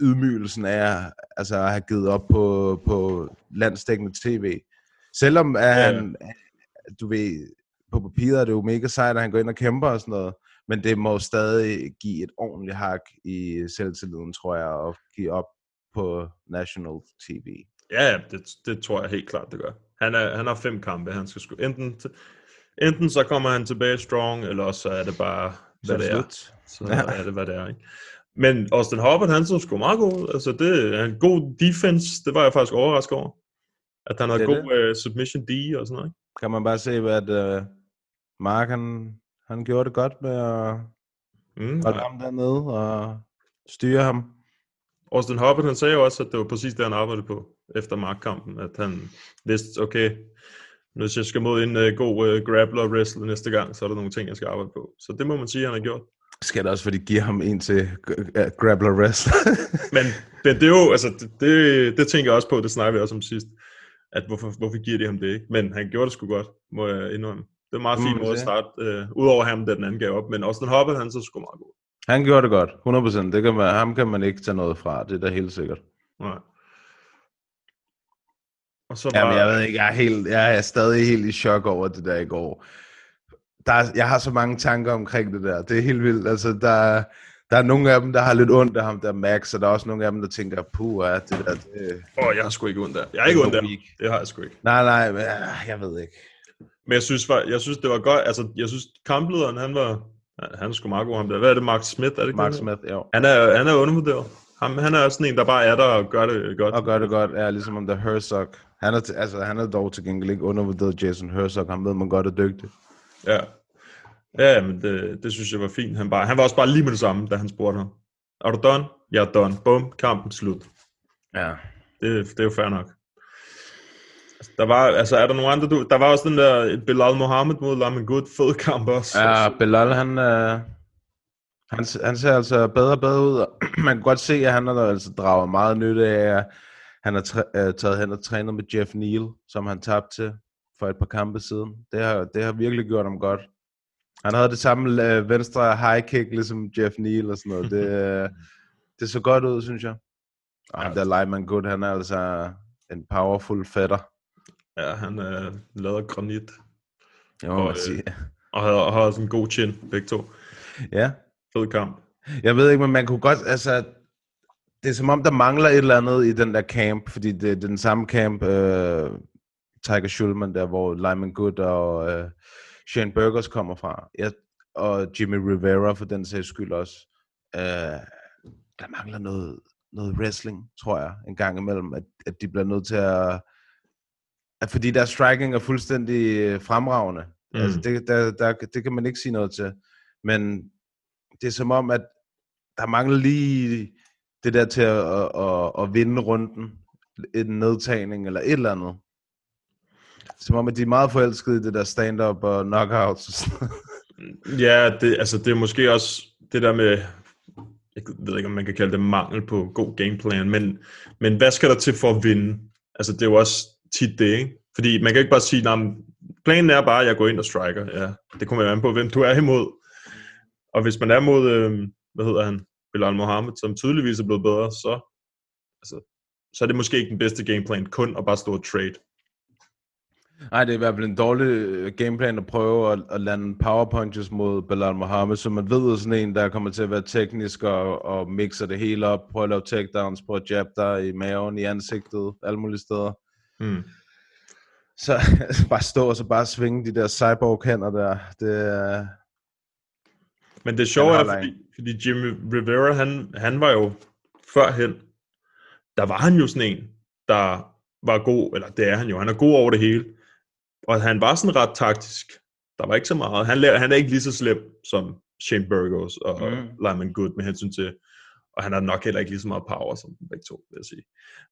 ydmygelsen af altså, at have givet op på, på landsdækkende tv. Selvom at Ja. han, du ved, på papiret er det jo mega sejt, at han går ind og kæmper og sådan noget, men det må stadig give et ordentligt hak i selvtilliden, tror jeg, at give op på national tv. Ja, ja, det, det tror jeg helt klart, det gør. Han, er, han har fem kampe, han skal sgu... Enten, enten så kommer han tilbage strong, eller også så er det bare, hvad det er. Absolut. Så er det, hvad det er, ikke? Men Austin Hubbard, han så sgu meget god. Altså, det er en god defense. Det var jeg faktisk overrasket over. At han havde Det god uh, submission D og sådan noget, ikke? Kan man bare se, at uh, Mark, han, han gjorde det godt med at Mm. holde ham dernede og styre ham. Austin Hubbard, han sagde jo også, at det var præcis det, han arbejdede på efter markkampen. At han vidste, okay, hvis jeg skal mod en uh, god uh, grappler wrestler næste gang, så er der nogle ting, jeg skal arbejde på. Så det må man sige, han har gjort. Skal det også, fordi de giver ham en til grappler wrestler. Men det, det er jo, altså, det, det, det tænker jeg også på, det snakker vi også om sidst, at hvorfor, hvorfor giver de ham det ikke? Men han gjorde det sgu godt, må jeg indrømme. Det var en meget Det fin man måde at starte, øh, udover ham, da den anden gav op, men også den Hubbard, han så sgu meget god. han gjorde det godt, 100%. Det kan man, ham kan man ikke tage noget fra, det er da helt sikkert. Nej. Og så Jamen, var, jeg ved ikke, jeg er, helt, jeg er stadig helt i chok over det der i går. Der er, jeg har så mange tanker omkring det der. Det er helt vildt. Altså, der, der er nogle af dem, der har lidt ondt af ham der Max, og der er også nogle af dem, der tænker, puh, ja, det der, det... Åh, jeg har sgu ikke ondt der. Jeg er ikke ondt der. Det har jeg sgu ikke. Nej, nej, men, ah, jeg ved ikke. Men jeg synes, var, jeg synes, det var godt. Altså, jeg synes, kamplederen, han var... Han er sgu meget god, ham der. Hvad er det, Mark Smith? Er det Mark? Smith, jo. Han er, han er undervurderet. Han, han er sådan en, der bare er der og gør det godt. Og gør det godt, ja, ligesom om der Herzog. Han er, altså, han er dog til gengæld ikke undervurderet Jason Herzog. Han ved man godt er dygtig. Ja. Ja, men det, det synes jeg var fint. Han, bare, han var også bare lige med det samme, da han spurgte ham. Er du done? Er done. Bum, kampen slut. Ja. Det, det er jo fair nok. Altså, Der var, altså er der nogle andre, du, der var også den der Bilal Mohammed mod Lamin Good, fed kamp også. Ja, Belal, han, øh, han, han ser altså bedre og bedre ud. Man kan godt se, at han har altså draget meget nytte af, han har træ, øh, taget hen og trænet med Jeff Neal, som han tabte til for et par kampe siden. Det har, det har virkelig gjort ham godt. Han havde det samme øh, venstre high kick, ligesom Jeff Neal og sådan noget. Det, øh, det så godt ud, synes jeg. Og ham der Lyman Good, han er altså en powerful fætter. Ja, han er lavet af granit. Det må Og, man øh, sige. Og har, har også en god chin, begge to. Ja. Fed kamp. Jeg ved ikke, men man kunne godt, altså, det er som om, der mangler et eller andet i den der camp, fordi det, det er den samme camp, øh, Tiger Schulman der, hvor Lyman Good og øh, Shane Burgers kommer fra, jeg, og Jimmy Rivera for den sags skyld også. Øh, der mangler noget, noget wrestling, tror jeg, en gang imellem, at, at de bliver nødt til at, at fordi deres striking er fuldstændig øh, fremragende. Mm. Altså, det, der, der, det kan man ikke sige noget til. Men det er som om, at der mangler lige det der til at, at, at, at vinde runden. En nedtagning eller et eller andet. Som om, at de er meget forelskede i det der stand-up og knockouts. og sådan. Ja, det, altså det er måske også det der med, jeg ved ikke, om man kan kalde det mangel på god gameplan, men, men hvad skal der til for at vinde? Altså det er jo også tit det, ikke? Fordi man kan ikke bare sige, at planen er bare, at jeg går ind og striker. Ja, det kommer jo an på, hvem du er imod. Og hvis man er mod, øh, hvad hedder han, Bilal Mohammed, som tydeligvis er blevet bedre, så, altså, så er det måske ikke den bedste gameplan, kun at bare stå og trade. Nej, det er i hvert fald en dårlig øh, gameplan at prøve at, at lande power punches mod Bilal Mohammed, så man ved er sådan en, der kommer til at være teknisk og, og mixer det hele op, prøve at lave takedowns, prøve at jab dig i maven, i ansigtet, alle mulige steder. Hmm. Så bare stå og så bare svinge de der cyborg hænder der. Det, er- Men det sjove er, fordi, fordi Jimmy Rivera, han, han var jo førhen, der var han jo sådan en, der var god, eller det er han jo, han er god over det hele. Og han var sådan ret taktisk. Der var ikke så meget. Han, han er ikke lige så slem som Shane Burgos og Mm. Lyman Good med hensyn til, og han har nok heller ikke lige så meget power som dem begge to, vil jeg sige.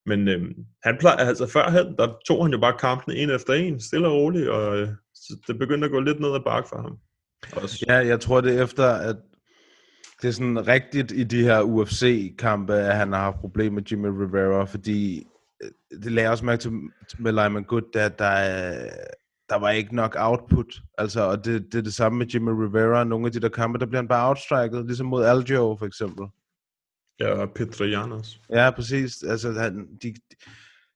Men øhm, han plejer, altså førhen, der tog han jo bare kampene en efter en, stille og roligt, og øh, så det begyndte at gå lidt ned ad bakke for ham. Også. Ja, jeg tror det er efter, at det er sådan rigtigt i de her UFC-kampe, at han har haft problemer med Jimmy Rivera, fordi øh, det lagde også mærke til med Lyman Good, der, der, er- der var ikke nok output. Altså, og det, det er det samme med Jimmy Rivera. Nogle af de der kampe, der bliver han bare outstriket, ligesom mod Aljo for eksempel. Ja, og Petrianos. Ja, præcis. Altså, han, de,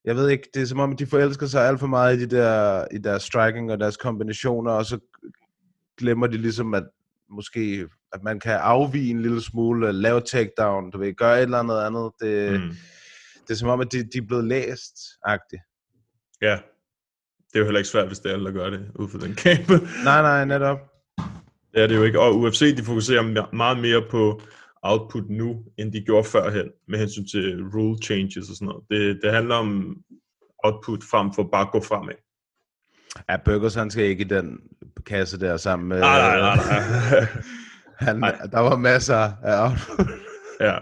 jeg ved ikke, det er som om, de forelsker sig alt for meget i, de der, i deres striking og deres kombinationer, og så glemmer de ligesom, at måske, at man kan afvige en lille smule, lave takedown, du ved, gøre et eller andet andet. Det, mm. Det er som om, at de, de er blevet læst, agtigt. Ja, det er jo heller ikke svært, hvis det er alle, der gør det, ud for den kampe. Nej, nej, netop. Det er det jo ikke. Og UFC, de fokuserer me- meget mere på output nu, end de gjorde førhen, med hensyn til rule changes og sådan noget. Det, det handler om output frem for bare at gå fremad. Ja, Burgers, han skal ikke i den kasse der sammen med... Nej, nej, nej, nej. Han, Nej. der var masser af output. ja,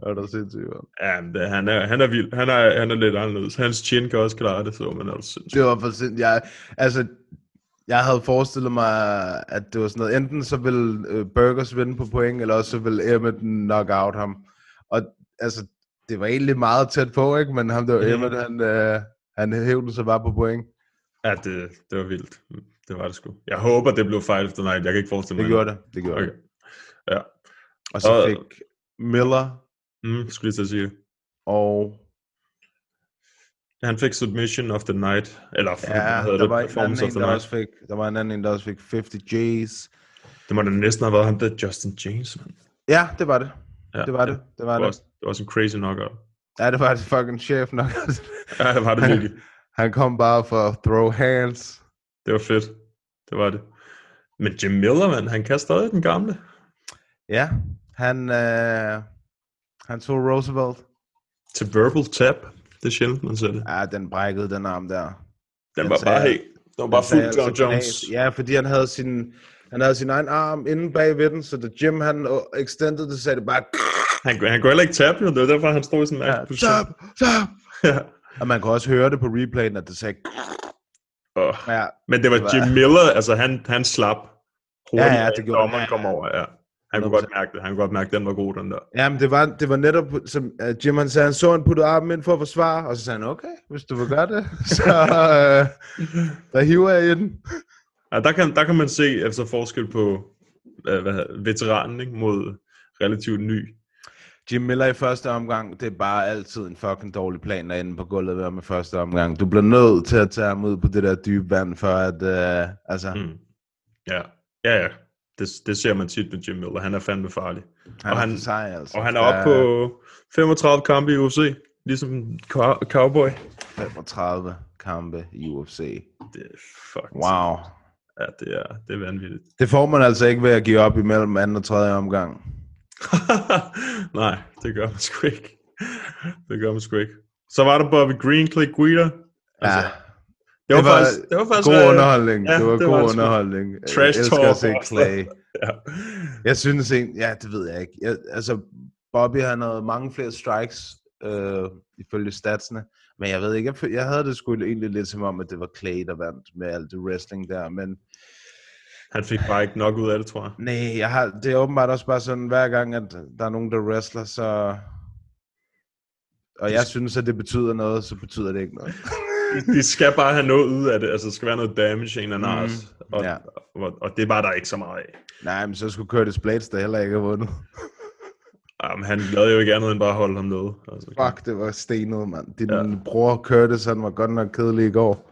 Det var da sindssygt. ja men det, han, er, han er vild. Han er, han er lidt anderledes. Hans chin kan også klare det, så man er sindssygt. Det var for sind... Jeg, altså, jeg havde forestillet mig, at det var sådan noget, enten så ville øh, Burgers vinde på point, eller også så ville Emmett knock out ham. Og altså, det var egentlig meget tæt på, ikke? Men ham der Mhm. Emmett, han, øh, han hævde sig bare på point. Ja, det, det var vildt. Det var det sgu. Jeg håber, det blev fight of the night. Jeg kan ikke forestille Det mig gjorde det. Det gjorde Okay. det. Ja. Og så Og- fik Miller Mm, skulle at sige. og... Han fik submission of the night. Eller Ja, der det? var, en anden performance of en, the der night. også fik, der var en anden en, der også fik 50 G's. Det må da næsten have været ham der, Justin James, man. Ja, det var det. Ja, Det var det. Det var Det var, det. også, det var også en crazy knockout. Ja, det var det fucking chef nok. Ja, det var det virkelig. Han kom bare for at throw hands. Det var fedt. Det var det. Men Jim Miller, man, han kan stadig den gamle. Ja, han, øh, han tog Roosevelt. Til verbal tap. Det er sjældent, man ser det. Ja, den brækkede den arm der. Den Den var sagde- bare helt... Den var bare fuld John altså Jones. Ja, fordi han havde sin, han havde sin egen arm inde bag ved den, så da Jim han øh, extended det, sagde det bare... Han, han kunne heller ikke tabe, jo. Det var derfor, han stod i sådan en Ja, position. stop, stop. Ja. Og man kan også høre det på replayen, at det sagde... Oh. Ja, Men det var Det var- Jim Miller, altså han, han slap hurtigt, Ja, ja, det gjorde dommeren han. kom over. Ja. Han kunne 100%. godt mærke det. Han kunne godt mærke, at den var god, den der. Jamen, det var, det var netop, som uh, Jim han sagde, han så han puttede armen ind for at forsvare, og så sagde han, okay, hvis du vil gøre det, så uh, der hiver jeg i den. Ja, der, kan, der kan man se altså forskel på øh, hvad, veteranen ikke, mod relativt ny. Jim Miller i første omgang, det er bare altid en fucking dårlig plan at ende på gulvet ved med første omgang. Du bliver nødt til at tage ham ud på det der dybe vand, for at, øh, altså, mm. Ja, ja, ja. Det, det ser man tit med Jim Miller. Han er fandme farlig. han og han- sej, altså. Og han er oppe på 35 kampe i UFC, ligesom cow- Cowboy. 35 kampe i UFC. Det er fucking Wow. Ja, det er, det er vanvittigt. Det får man altså ikke ved at give op imellem anden og tredje omgang. Nej, det gør man sgu ikke. Det gør man sgu ikke. Så var der Bobby Green, Clay Guida. Altså, Ja, det, var det var faktisk, det var faktisk god øh, underholdning. ja, det var det god var underholdning. Jeg Trash elsker talk at se. Clay. Ja. Jeg synes ikke, ja, det ved jeg ikke. Jeg, altså, Bobby han havde mange flere strikes, øh, ifølge statsene. Men jeg ved ikke, jeg, jeg havde det sgu egentlig lidt som om, at det var Clay, der vandt med alt det wrestling der. Men Han fik bare ikke nok ud af det, tror jeg. nej, jeg har, det er åbenbart også bare sådan, hver gang, at der er nogen, der wrestler, så... Og jeg synes, at det betyder noget, så betyder det ikke noget. De, skal bare have noget ud af det. Altså, der skal være noget damage, en eller anden art. Og, Ja. og, og, det var der ikke så meget af. Nej, men så skulle Curtis Blades da heller ikke have vundet. Jamen, han lavede jo ikke andet end bare holde ham nede. Altså, Fuck, det var stenet, mand. Din ja. bror Curtis, han var godt nok kedelig i går.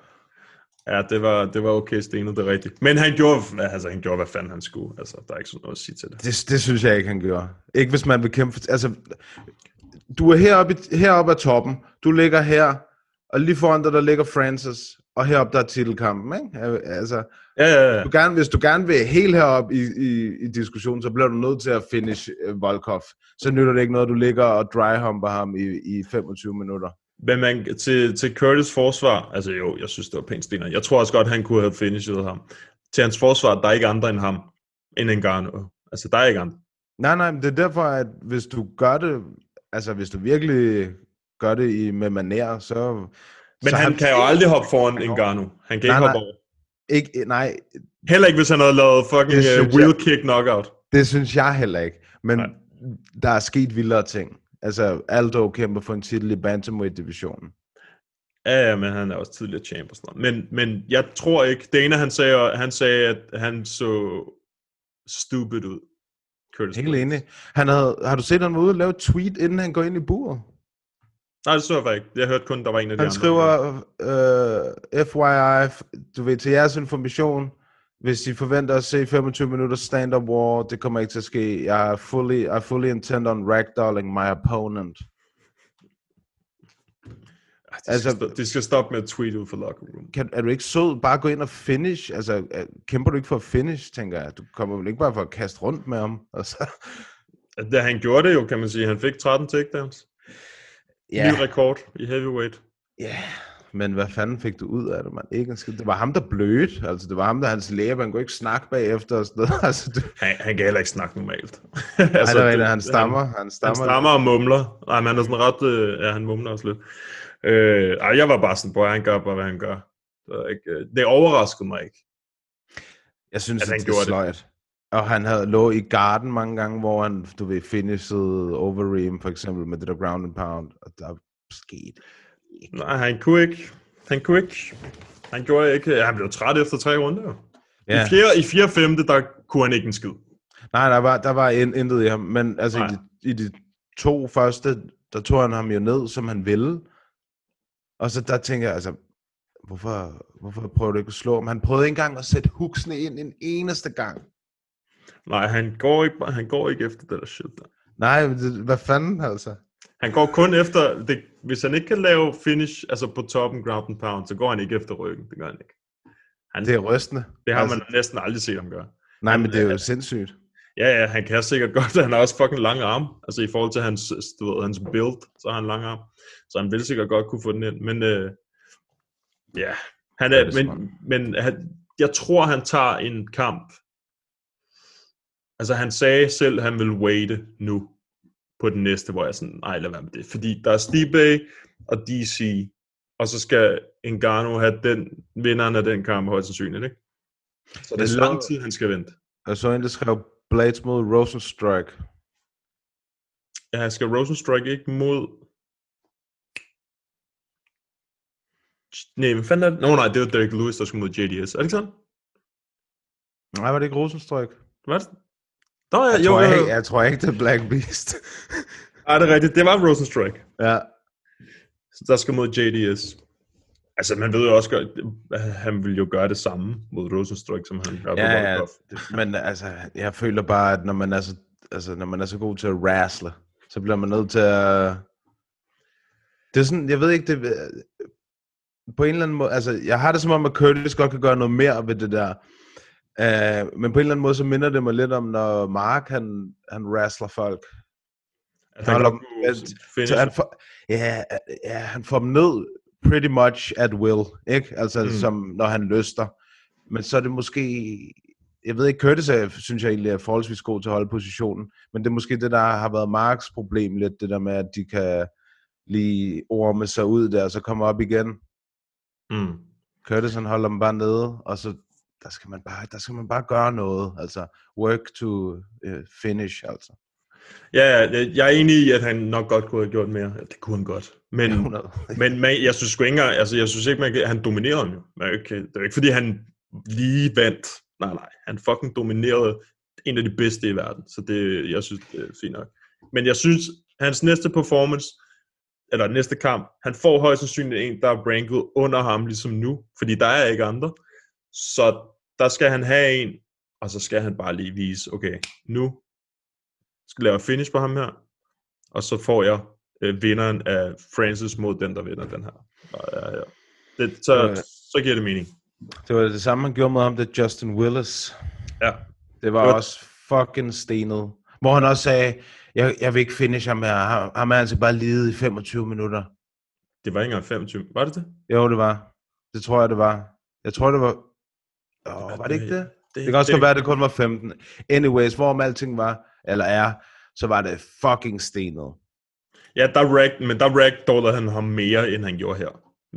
Ja, det var, det var okay stenet, det er rigtigt. Men han gjorde, altså, han gjorde, hvad fanden han skulle. Altså, der er ikke sådan noget at sige til det. Det, det synes jeg ikke, han gjorde. Ikke hvis man vil kæmpe for... Altså, du er heroppe, i- heroppe af toppen. Du ligger her, og lige foran dig, der ligger Francis. Og heroppe, der er titelkampen, ikke? Altså, Ja, ja, ja. du gerne, hvis du gerne vil helt heroppe i, i, i diskussionen, så bliver du nødt til at finish uh, Volkov. Så nytter det ikke noget, du ligger og dryhumper ham i, i 25 minutter. Men man, til, til Curtis forsvar, altså jo, jeg synes, det var pænt stener. Jeg tror også godt, han kunne have finishet ham. Til hans forsvar, der er ikke andre end ham, end Ngannou. Altså, der er ikke andre. Nej, nej, men det er derfor, at hvis du gør det, altså hvis du virkelig gør det i, med maner, så... Men så han kan jo aldrig hoppe foran Ngannou. Han kan Nej, ikke nej. hoppe over. Ikke, nej, Heller ikke, hvis han havde lavet fucking uh, jeg- wheel kick knockout. det synes jeg heller ikke. Men Nej. nej. der er sket vildere ting. Altså, Aldo kæmper for en titel i Bantamweight-divisionen. Ja, ja, men han er også tidligere champ og sådan noget. Men, men jeg tror ikke, Dana han sagde, han sagde, at han så stupid ud. Curtis Helt Blades. enig. Han havde, har du set, han var ude og lave et tweet, inden han går ind i buret? Nej, det så jeg faktisk ikke. Jeg hørte kun, der var en af de Han andre. skriver, øh, FYI, du ved, til jeres information, hvis I forventer at se 25 minutter stand-up war, det kommer ikke til at ske. Jeg er fully, I fully intend on ragdolling my opponent. De skal, altså- altså, de skal stoppe med at tweet ud for locker room. Kan, er du ikke sød? Bare gå ind og finish. Altså, er- kæmper du ikke for at finish, tænker jeg. Du kommer vel ikke bare for at kaste rundt med ham? Altså, Da han gjorde det jo, kan man sige. Han fik 13 takedowns. ja, Ny rekord i heavyweight. ja. Men hvad fanden fik du ud af det, man? Ikke. Det var ham, der blødte. Altså, det var ham, der hans læge. Man kunne ikke snakke bagefter og sådan noget. Altså, det, Han, han kan heller ikke snakke normalt. altså, altså, det, han stammer. Han Han stammer. stammer og mumler. Nej, men han er sådan ret... Øh, ja, han mumler også lidt. Øh, ej, jeg var bare sådan, på, han gør bare, hvad han gør. Det, ikke, øh, det overraskede mig ikke. Jeg synes, at at han det er gjorde det. sløjt. Og han havde lå i garden mange gange, hvor han, du ved, finishede Overeem, for eksempel, med det der ground and pound. Og der skete Nej, han kunne ikke. Han kunne ikke. Han gjorde ikke. Han blev træt efter tre runder. Ja. I, fjerde, I fjerde femte, der kunne han ikke en skid. Nej, der var, der var in, intet i ham. Men altså, i de, i de to første, der tog han ham jo ned, som han ville. Og så der tænker jeg, altså, hvorfor, hvorfor prøver du ikke at slå ham? Han prøvede ikke engang at sætte hooksene ind en eneste gang. Nej, han går ikke, han går ikke efter det der shit der. Nej, men det, hvad fanden altså? Han går kun efter, det, hvis han ikke kan lave finish, altså på toppen ground and pound, så går han ikke efter ryggen. Det gør han ikke. Han, Det er rystende. det har altså, man næsten aldrig set ham gøre. Nej, men det er jo han- sindssygt. Ja, ja, han kan sikkert godt, han har også fucking lang arm. Altså i forhold til hans, du ved, hans build, så har han lang arm. Så han vil sikkert godt kunne få den ind. Men øh, ja, han er er, men, men han, jeg tror, han tager en kamp. Altså han sagde selv, at han vil waite nu på den næste, hvor jeg sådan, nej, lad være med det. Fordi der er Stipe og DC, og så skal Ngannou have den, vinderen af den kamp højst sandsynligt, ikke? Så det er så- lang tid, han skal vente. Jeg så en, der skrev Blades mod Rosenstrike. Ja, skal Rosenstrike ikke mod... Nej, men fanden er det? Nå nej, det var Derek Lewis, der skulle mod JDS. Er det ikke sådan? Nej, var det ikke Rosenstrøk? Hvad? Nå, ja, Jeg, jo, tror, jo. ikke, jeg tror ikke, det er Black Beast. Ej, det er rigtigt. Det var Rosenstrike. ja. Så der skal mod JDS. Altså, man ved jo også at han vil jo gøre det samme mod Rosenstrike, som han gør på Ja, ja, Volkov. men altså, jeg føler bare, at når man er så, altså, når man er så god til at wrestle, så bliver man nødt til at... Det er sådan, jeg ved ikke, det... På en eller anden måde, altså, jeg har det som om, at Curtis godt kan gøre noget mere ved det der. Uh, men på en eller anden måde, så minder det mig lidt om, når Mark, han, han wrestler folk. At han godt dem- kunne at-. Så han får, ja, ja, han får dem ned pretty much at will, ikke? Altså, mm. som når han lyster. Men så er det måske... Jeg ved ikke, Curtis er, synes jeg egentlig er forholdsvis god til at holde positionen, men det er måske det, der har været Marks problem lidt, det der med, at de kan lige orme sig ud der, og så komme op igen. Mm. Curtis han holder dem bare nede, og så der skal man bare, der skal man bare gøre noget, altså work to uh, finish, altså. Ja, ja, jeg er enig i, at han nok godt kunne have gjort mere. Ja, det kunne han godt. Men, 100. men man, jeg synes ikke engang, altså jeg synes ikke, man kan, han dominerede ham jo. Man, ikke- det er ikke, fordi han lige vandt. Nej, nej. Han fucking dominerede en af de bedste i verden. Så det, jeg synes, det er fint nok. Men jeg synes, hans næste performance, eller næste kamp, han får højst sandsynligt en, der er ranket under ham, ligesom nu. Fordi der er ikke andre. Så der skal han have en, og så skal han bare lige vise, okay, nu skal lave finish på ham her, og så får jeg øh, vinderen af Francis mod den, der vinder den her. Og, ja, ja. Det, så, Øh. så giver det mening. Det var det samme, man gjorde med ham, det Justin Willis. Ja. Det var Det var- også fucking stenet. Hvor han også sagde, jeg, jeg vil ikke finish ham her. Ham, ham er altså bare lide i 25 minutter. Det var ikke engang 25. Var det det? Jo, det var. Det tror jeg, det var. Jeg tror, det var... Åh, var det ikke det? Det kan også godt være, at det kun var 15. Anyways, hvorom alting var, eller er, så var det fucking stenet. Ja, der rag, men der ragdollede han ham mere, end han gjorde her.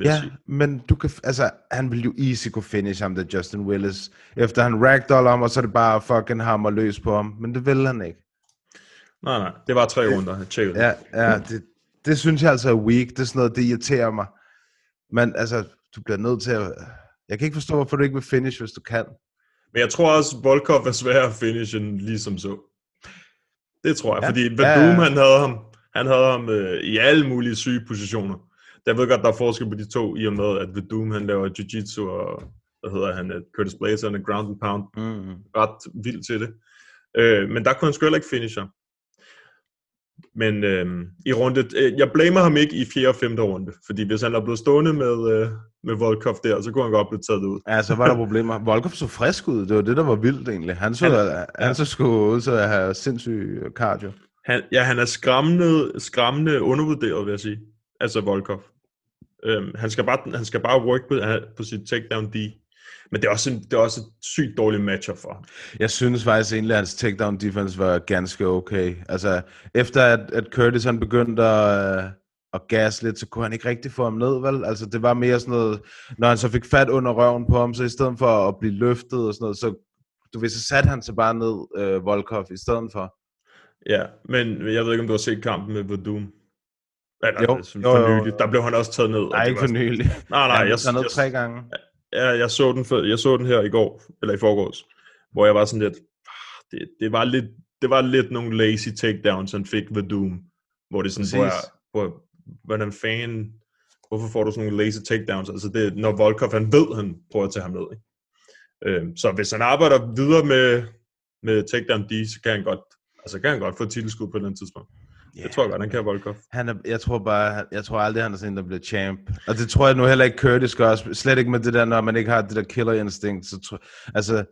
Ja, sige. men du kan, altså, han vil jo easy kunne finish ham, der Justin Willis. Efter han ragdoller ham, og så er det bare fucking hammer løs på ham. Men det vil han ikke. Nej, nej. Det var tre runder. Jeg tjekkede. Ja, ja det, det synes jeg altså er weak. Det er sådan noget, det irriterer mig. Men altså, du bliver nødt til at... Jeg kan ikke forstå, hvorfor du ikke vil finish, hvis du kan. Men jeg tror også, Volkov er svær at finish end ligesom så. Det tror jeg, Ja. fordi Vadum, ja. han havde ham, han havde ham øh, i alle mulige syge positioner. Jeg ved godt, der er forskel på de to, i og med, at Vadum, han laver jiu-jitsu, og hvad hedder han, Curtis Blazer, han er ground and pound, Mm. ret vild til det. Øh, men der kunne han sgu heller ikke finisher. Men øh, i runde, øh, jeg blamer ham ikke i 4. og 5. runde, fordi hvis han er blevet stående med, øh, med Volkov der, så kunne han godt blive taget ud. Ja, så var der problemer. Volkov så frisk ud. Det var det, der var vildt egentlig. Han så, Han- han, han, så sgu ud til at have sindssyg cardio. Han, ja, han er skræmmende, skræmmende undervurderet, vil jeg sige. Altså Volkov. Øhm, han, skal bare, han skal bare work på, på sit takedown D. Men det er, også en, det er også et sygt dårligt matchup for ham. Jeg synes faktisk egentlig, at hans takedown defense var ganske okay. Altså, efter at, at Curtis han begyndte at, at gas lidt, så kunne han ikke rigtig få ham ned, vel? Altså, det var mere sådan noget, når han så fik fat under røven på ham, så i stedet for at blive løftet og sådan noget, så du ved, så satte han sig bare ned, øh, Volkov, i stedet for. Ja, men jeg ved ikke, om du har set kampen med Vadum. Eller, Jo, jo, jo, for jo. nylig. Der blev han også taget ned. og Nej, ikke for sådan- nylig. Nej, nej, Han jeg, er ned jeg, tre gange. Ja, jeg så den, for, jeg så den her i går, eller i forgårs, hvor jeg var sådan lidt, "Ah, det, det, var lidt, det var lidt nogle lazy takedowns, han fik ved Doom, hvor det sådan, hvor, jeg, Præcis. hvor, hvordan fan, hvorfor får du sådan nogle lazy takedowns? Altså det, når Volkov, han ved, han prøver at tage ham ned, ikke? Øhm, så hvis han arbejder videre med, med takedown D, så kan han godt, altså kan han godt få titelskud på den tidspunkt. Yeah. Det tror jeg godt, han kan Volkov. Han er, jeg tror bare, jeg tror aldrig, han er sådan der bliver champ. Og det tror jeg nu heller ikke Curtis gør. Slet ikke med det der, når man ikke har det der killer instinct. Så tro, altså,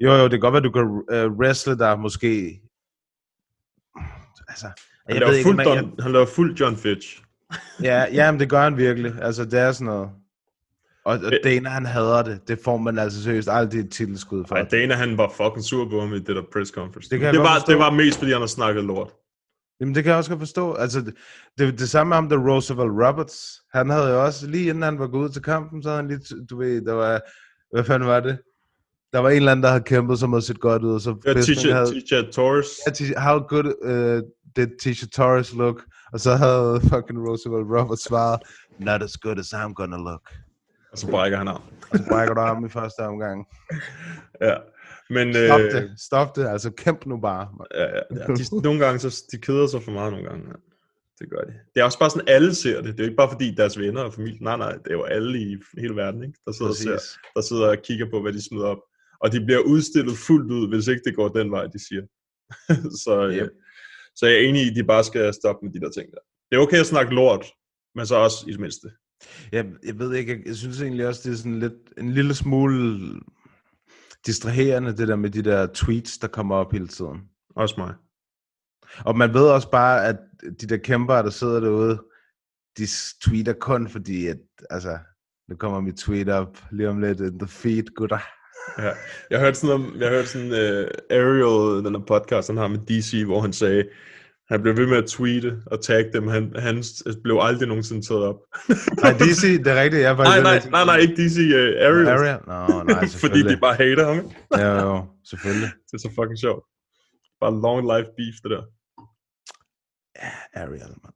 jo jo, det kan godt være, du kan uh, wrestle der måske. Altså, Han jeg laver, ved ikke, fuld man, Don, han laver fuld John Fitch. Ja, ja, men det gør han virkelig. Altså, det er sådan noget. Og, og Øh. Dana, han hader det. Det får man altså seriøst aldrig et titelskud for. Ej, Dana, han var fucking sur på ham i det der press conference. Det det, var, forstå. det var mest, fordi han har snakket lort. Jamen, det kan jeg også godt forstå. Altså, det, det, det samme med ham, der Roosevelt Roberts. Han havde jo også, lige inden han var gået ud til kampen, så havde han lige, du ved, der var, hvad fanden var det? Der var en eller anden, der havde kæmpet, som havde set godt ud, og så Ja, Tisha, havde, Tisha Torres. ja, Tisha- how good uh, did Tisha Torres look? Og så havde fucking Roosevelt Roberts svaret, not as good as I'm gonna look. Og så brækker han arm. Og så brækker du armen i første omgang. Ja. Men Stop øh, det, stop det, altså kæmp nu bare. ja, ja, ja, de, nogle gange, så de keder sig for meget nogle gange. Ja. Det gør de. Det er også bare sådan, alle ser det. Det er jo ikke bare fordi deres venner og familie. Nej, nej, det er jo alle i hele verden, ikke? Der sidder, og ser, der sidder og kigger på, hvad de smider op. Og de bliver udstillet fuldt ud, hvis ikke det går den vej, de siger. så, Yep. yep. Så jeg er enig i, at de bare skal stoppe med de der ting der. Det er okay at snakke lort, men så også i det mindste. Jeg, jeg ved ikke, jeg, synes egentlig også, det er sådan lidt, en lille smule distraherende, det der med de der tweets, der kommer op hele tiden. Også mig. Og man ved også bare, at de der kæmper, der sidder derude, de tweeter kun fordi, at, altså, nu kommer mit tweet op lige om lidt in the feed, gutter. Ja. Jeg hørte sådan, om, jeg hørte sådan uh, Ariel, den der podcast, han har med DC, hvor han sagde, han blev ved med at tweete og tagge dem. Han, han blev aldrig nogensinde taget op. Nej, DC, det er rigtigt. Jeg er nej, nej, nej, nej, ikke DC, uh, Ariel. Ariel? Nå, nej, Fordi de bare hater ham. Ja, jo, selvfølgelig. Det er så fucking sjovt. Bare long life beef, det der. Ariel, man.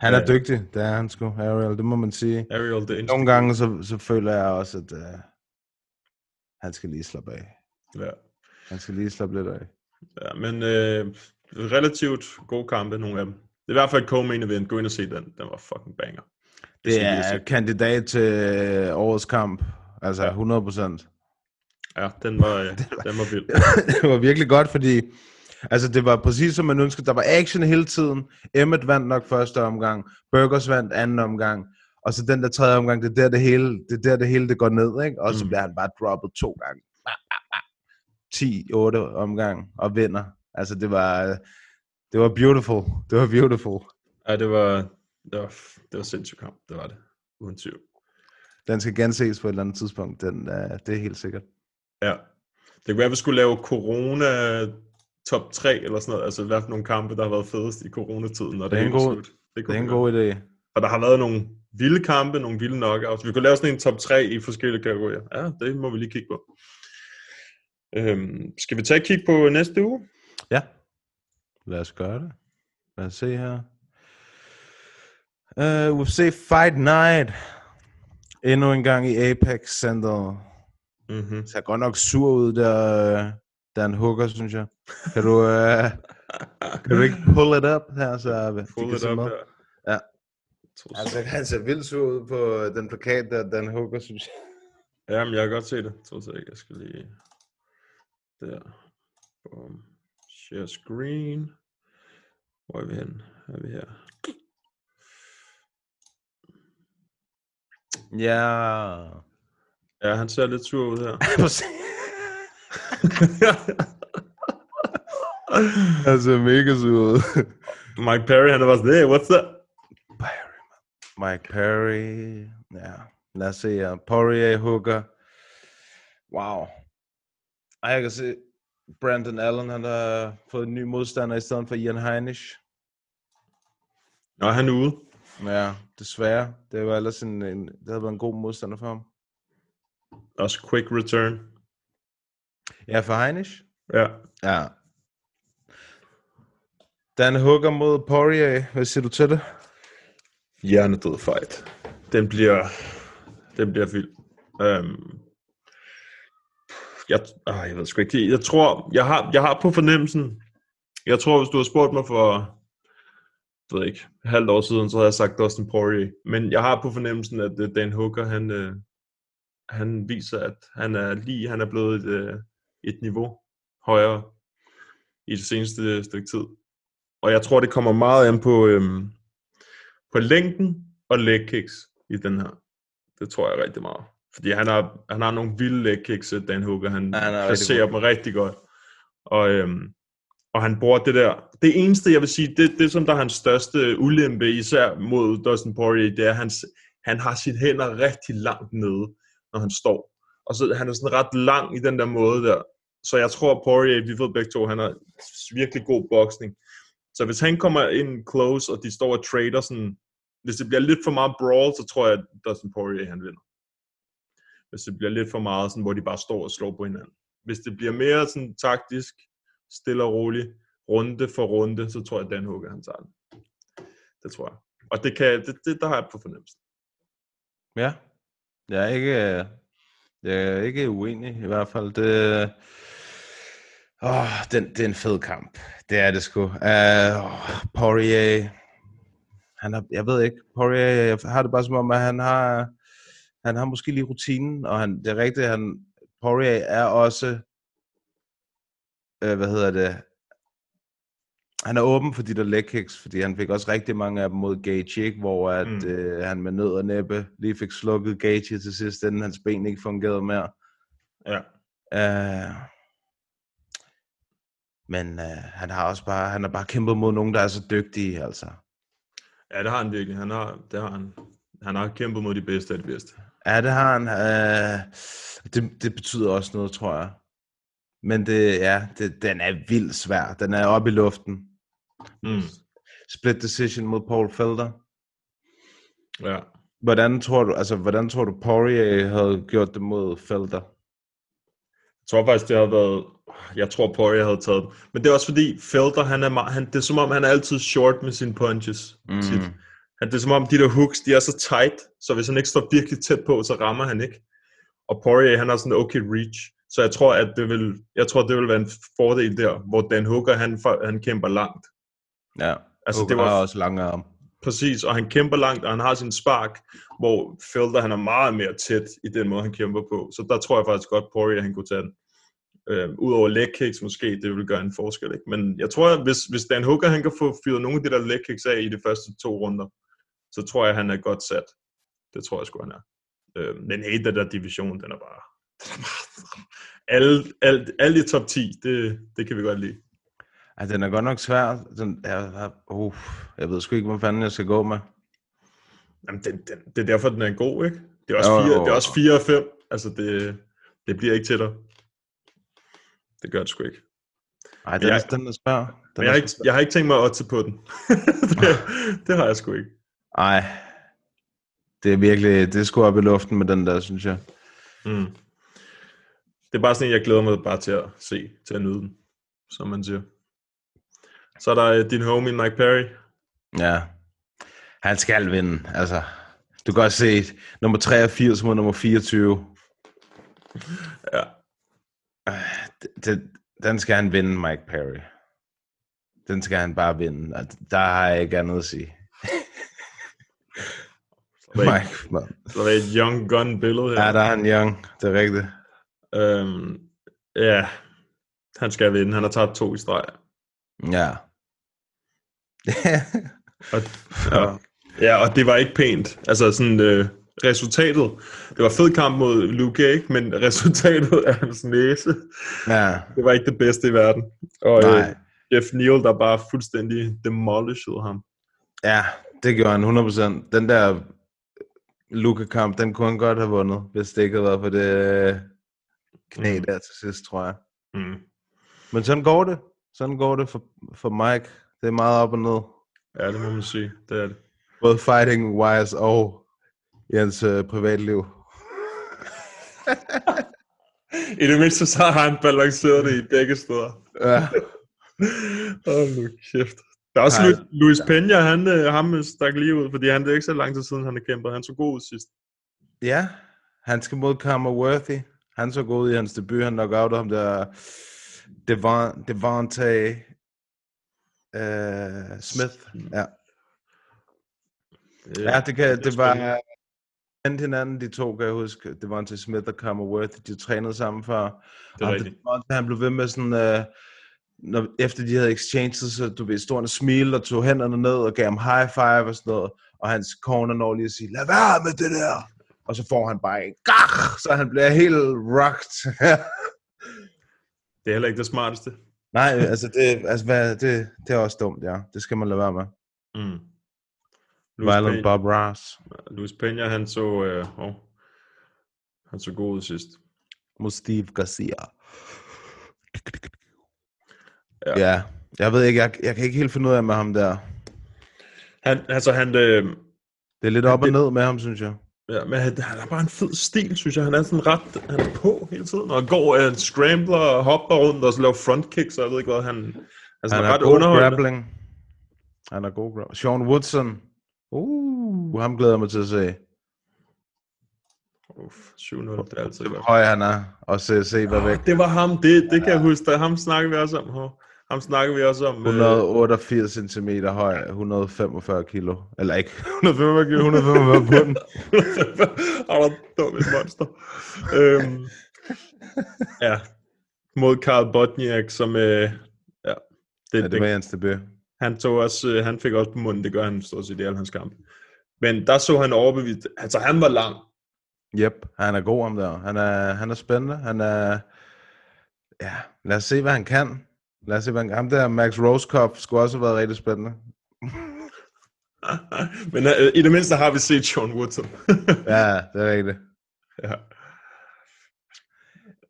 Han er Ja. dygtig, det er han sgu, Ariel, det må man sige. Ariel, det er Nogle gange, så, så føler jeg også, at uh, han skal lige slappe af. Ja. Han skal lige slappe lidt af. ja men øh, relativt gode kampe, nogle af dem. Det er i hvert fald et co-main event. Gå ind og se den. Den var fucking banger. Det lige er kandidat til årets kamp. Altså Ja. 100 procent. Ja, den var, øh, den var vild. det var virkelig godt, fordi altså, det var præcis som man ønskede. Der var action hele tiden. Emmet vandt nok første omgang. Burgers vandt anden omgang. Og så den der tredje omgang, det er der det hele, det, er der, det, hele det går ned. Ikke? Og så Mm. bliver han bare droppet to gange. 10-8 omgang og vinder. Altså det var, det var beautiful. Det var beautiful. Ja, det var, det var, det var sindssygt kamp. Det var det. Uden tvivl. Den skal genses på et eller andet tidspunkt. Den, uh, det er helt sikkert. Ja. Det kunne være, at vi skulle lave corona top 3 eller sådan noget. Altså hvad for nogle kampe, der har været fedest i coronatiden, når det, Det er en god- slut. Det, Det er en god idé. Og der har været nogle vilde kampe, nogle vilde knockouts. Vi kunne lave sådan en top 3 i forskellige kategorier. Ja, det må vi lige kigge på. Øhm, skal vi tage et kig på næste uge? Ja. Lad os gøre det. Lad os se her. Uh, UFC Fight Night. Endnu en gang i Apex Center. Mm-hmm. Ser godt nok sur ud, der, øh, der er en hooker, synes jeg. Kan du, uh, kan du ikke pull it up her, så vi Pull it up der. Ja. Altså, han ser vildt sur ud på den plakat, der Dan Hooker, synes jeg. Jamen, jeg kan godt se det. To sek, jeg skal lige... Der. Boom. Share screen. Hvor er vi hen? Er vi her? Ja. Ja, han ser lidt sur ud her. han ser mega sur ud. Mike Perry, han er bare sådan, hey, what's that? Mike Perry. Ja, lad os se her. Poirier hooker. Wow. Ej, jeg kan se, Brandon Allen, han har fået en ny modstander i stedet for Ian Heinisch. Nå, han er ude. Ja, desværre. Det var ellers en, en, det havde været en god modstander for ham. Også quick return. Ja, for Heinisch? Ja. Ja. Dan Hooker mod Poirier. Hvad siger du til det? Hjernedød fight. Den bliver, den bliver vild. Øhm, jeg, øh, jeg ved sgu ikke. Jeg tror, jeg har, jeg har på fornemmelsen, jeg tror, hvis du har spurgt mig for, jeg ved ikke, halvt år siden, så havde jeg sagt Dustin Poirier. Men jeg har på fornemmelsen, at øh, Dan Hooker, han, øh, han viser, at han er lige, han er blevet et, øh, et niveau højere i det seneste øh, stykke tid. Og jeg tror, det kommer meget an på, øhm, på længden og leg kicks i den her. Det tror jeg rigtig meget. Fordi han har, han har nogle vilde leg kicks, Dan Hooker. Han, Ja, han er rigtig placerer god. dem rigtig godt. Og, øhm, og han bruger det der. Det eneste, jeg vil sige, det, det som der er hans største ulempe, især mod Dustin Poirier, det er, at han, han har sine hænder rigtig langt nede, når han står. Og så han er sådan ret lang i den der måde der. Så jeg tror, Poirier, vi ved begge to, han har virkelig god boksning. Så hvis han kommer ind close, og de står og trader sådan, hvis det bliver lidt for meget brawl, så tror jeg, at Dustin Poirier, han vinder. Hvis det bliver lidt for meget, sådan, hvor de bare står og slår på hinanden. Hvis det bliver mere sådan taktisk, stille og roligt, runde for runde, så tror jeg, at Dan Hooker, han tager den. Det tror jeg. Og det kan, det, det der har jeg på fornemmelsen. Ja. Jeg er ikke, øh, Jeg er ikke uenig i hvert fald. Det, åh, den, det er en fed kamp. Det er det sgu. Uh, Poirier, han har, jeg ved ikke, Poirier, jeg har det bare som om, at han har, han har måske lige rutinen, og han, det er rigtigt, han, Poirier er også, øh, hvad hedder det, han er åben for de der leg kicks, fordi han fik også rigtig mange af dem mod Gage, ikke? hvor at, mm. øh, han med nød og næppe lige fik slukket Gage til sidst, inden hans ben ikke fungerede mere. Ja. Uh, men uh, han har også bare, han har bare kæmpet mod nogen, der er så dygtige, altså. Ja, det har han virkelig. Han har, det har han. Han har kæmpet mod de bedste af de bedste. Ja, det har han. Uh, det, det betyder også noget, tror jeg. Men det, ja, det, den er vildt svær. Den er oppe i luften. Mm. Split decision mod Paul Felder. Ja. Hvordan tror du, altså, hvordan tror du Poirier havde gjort det mod Felder? Jeg tror faktisk, det har været... Jeg tror, Poirier havde taget den. Men det er også fordi, Felder, han er, meget, han, det er som om, han er altid short med sine punches. Mm. Tit. Han, det er som om, de der hooks, de er så tight, så hvis han ikke står virkelig tæt på, så rammer han ikke. Og Poirier, han har sådan en okay reach. Så jeg tror, at det vil, jeg tror, det vil være en fordel der, hvor Dan Hooker, han, han kæmper langt. Ja, Altså, Hooker det var- har også lange arme. Præcis, og han kæmper langt, og han har sin spark, hvor Felder, han er meget mere tæt i den måde, han kæmper på. Så der tror jeg faktisk godt, Poirier, han kunne tage den. Øh, Udover leg kicks måske, det vil gøre en forskel. Ikke? Men jeg tror, at hvis, hvis Dan Hooker, han kan få fyret nogle af de der leg kicks af i de første to runder, så tror jeg, han er godt sat. Det tror jeg sgu, han er. Øh, men hey, den der division, den er bare... Den er bare alle, alle, alle i top 10, det, det kan vi godt lide. Ja, den er godt nok svær. Den, jeg, jeg, uh, jeg ved sgu ikke, hvad fanden jeg skal gå med. Jamen, den, den, det er derfor, den er god, ikke? Det er også, Jo, fire, jo. det er også 4 og 5. Altså, det, det bliver ikke til dig. Det gør det sgu ikke. Ej, den, jeg- er, den er svær. Den Men jeg, har ikke, jeg har ikke tænkt mig at otte på den. det, det har jeg sgu ikke. Ej, det er virkelig, det er sgu op i luften med den der, synes jeg. Mm. Det er bare sådan en, jeg glæder mig bare til at se, til at nyde den, som man siger. Så er der øh, din homie Mike Perry. Ja, han skal vinde, altså. Du kan også se nummer 83 mod nummer 24. Ja. Det, det, den skal han vinde, Mike Perry. Den skal han bare vinde. og Der har jeg ikke andet at sige. Mike, man. så er et young gun billede her. Ja, der er han young. Det er rigtigt. Øhm, ja, han skal vinde. Han har taget to i streg. Ja. Og, ja. ja, og det var ikke pænt. Altså sådan øh, resultatet. Det var fed kamp mod Luke Gage, men resultatet af hans næse, ja. det var ikke det bedste i verden. Og øh, Nej. Jeff Neal, der bare fuldstændig demolished ham. Ja, det gjorde han 100%. Den der Luka-kamp, den kunne han godt have vundet, hvis det ikke havde været for det øh, knæ Mm. der til sidst, tror jeg. Mm. Men sådan går det. Sådan går det for, for Mike. Det er meget op og ned. Ja, det må man sige. Det er det. Både fighting wise og i hans øh, privatliv. I det mindste så har han balanceret det i begge steder. Ja. Åh, nu kæft. Der er også. Lu- Luis Peña, han, øh, ham stak lige ud, fordi han det er ikke så lang tid siden, han har kæmpet. Han så god ud sidst. ja, han skal mod Karma Worthy. Han så god ud i hans debut. Han knockouter ham der Devon, Devontae uh, Smith. Ja. Ja, det, kan, det var kendt hinanden, de to, kan jeg huske. Det var til Smith og Worthy, de trænede sammen før. Det Og rigtigt. Han blev ved med sådan, uh, når, efter de havde exchanged, så du ved, stod han og smilte og tog hænderne ned og gav ham high five og sådan noget. Og hans corner når lige at sige, lad være med det der. Og så får han bare en gach, så han bliver helt rocked. Det er heller ikke det smarteste. Nej, altså, det, altså hvad, det, det er også dumt, ja. Det skal man lade være med. Mm. Luis, Violent Peña, Bob Ross. Luis Peña, han så, øh, oh, han så god ud sidst. mod Steve Garcia. Ja. Ja. Jeg ved ikke, jeg, jeg kan ikke helt finde ud af med ham der. Han, altså, han, øh, Det er lidt op og ned med ham, synes jeg. Ja, men han, han har bare en fed stil, synes jeg. Han er sådan ret, han er på hele tiden, og går og scrambler og hopper rundt og så laver front kicks, og jeg ved ikke hvad, han, altså, Han han er ret god grappling. Han er god grappling. Sean Woodson. Uh, ham glæder jeg mig til at se. Uff, 7-0, det er altid godt. høj han er, og se, se hvad væk. Det var ham, det, det kan jeg huske. Ham snakker vi også om. Ham snakker vi også om. øh, 188 cm høj, 145 kilo. Eller ikke 145 kilo, 145 pund. Han er dum et monster. øhm, ja, mod Karl Botniak, som... Øh, ja, det, Ja, det var hans debut. han, tog også, øh, han fik også på munden, det gør han stort set i alle hans kampe. Men der så han overbevist, altså han var lang. Yep, han er god om der. Han er, han er spændende. Han er... Ja, lad os se, hvad han kan. Lad os se, hvad. Ham der, Max Rosekopf, skulle også have været rigtig spændende. Men øh, i det mindste har vi set Sean Woodson. Ja, det er rigtigt. ja.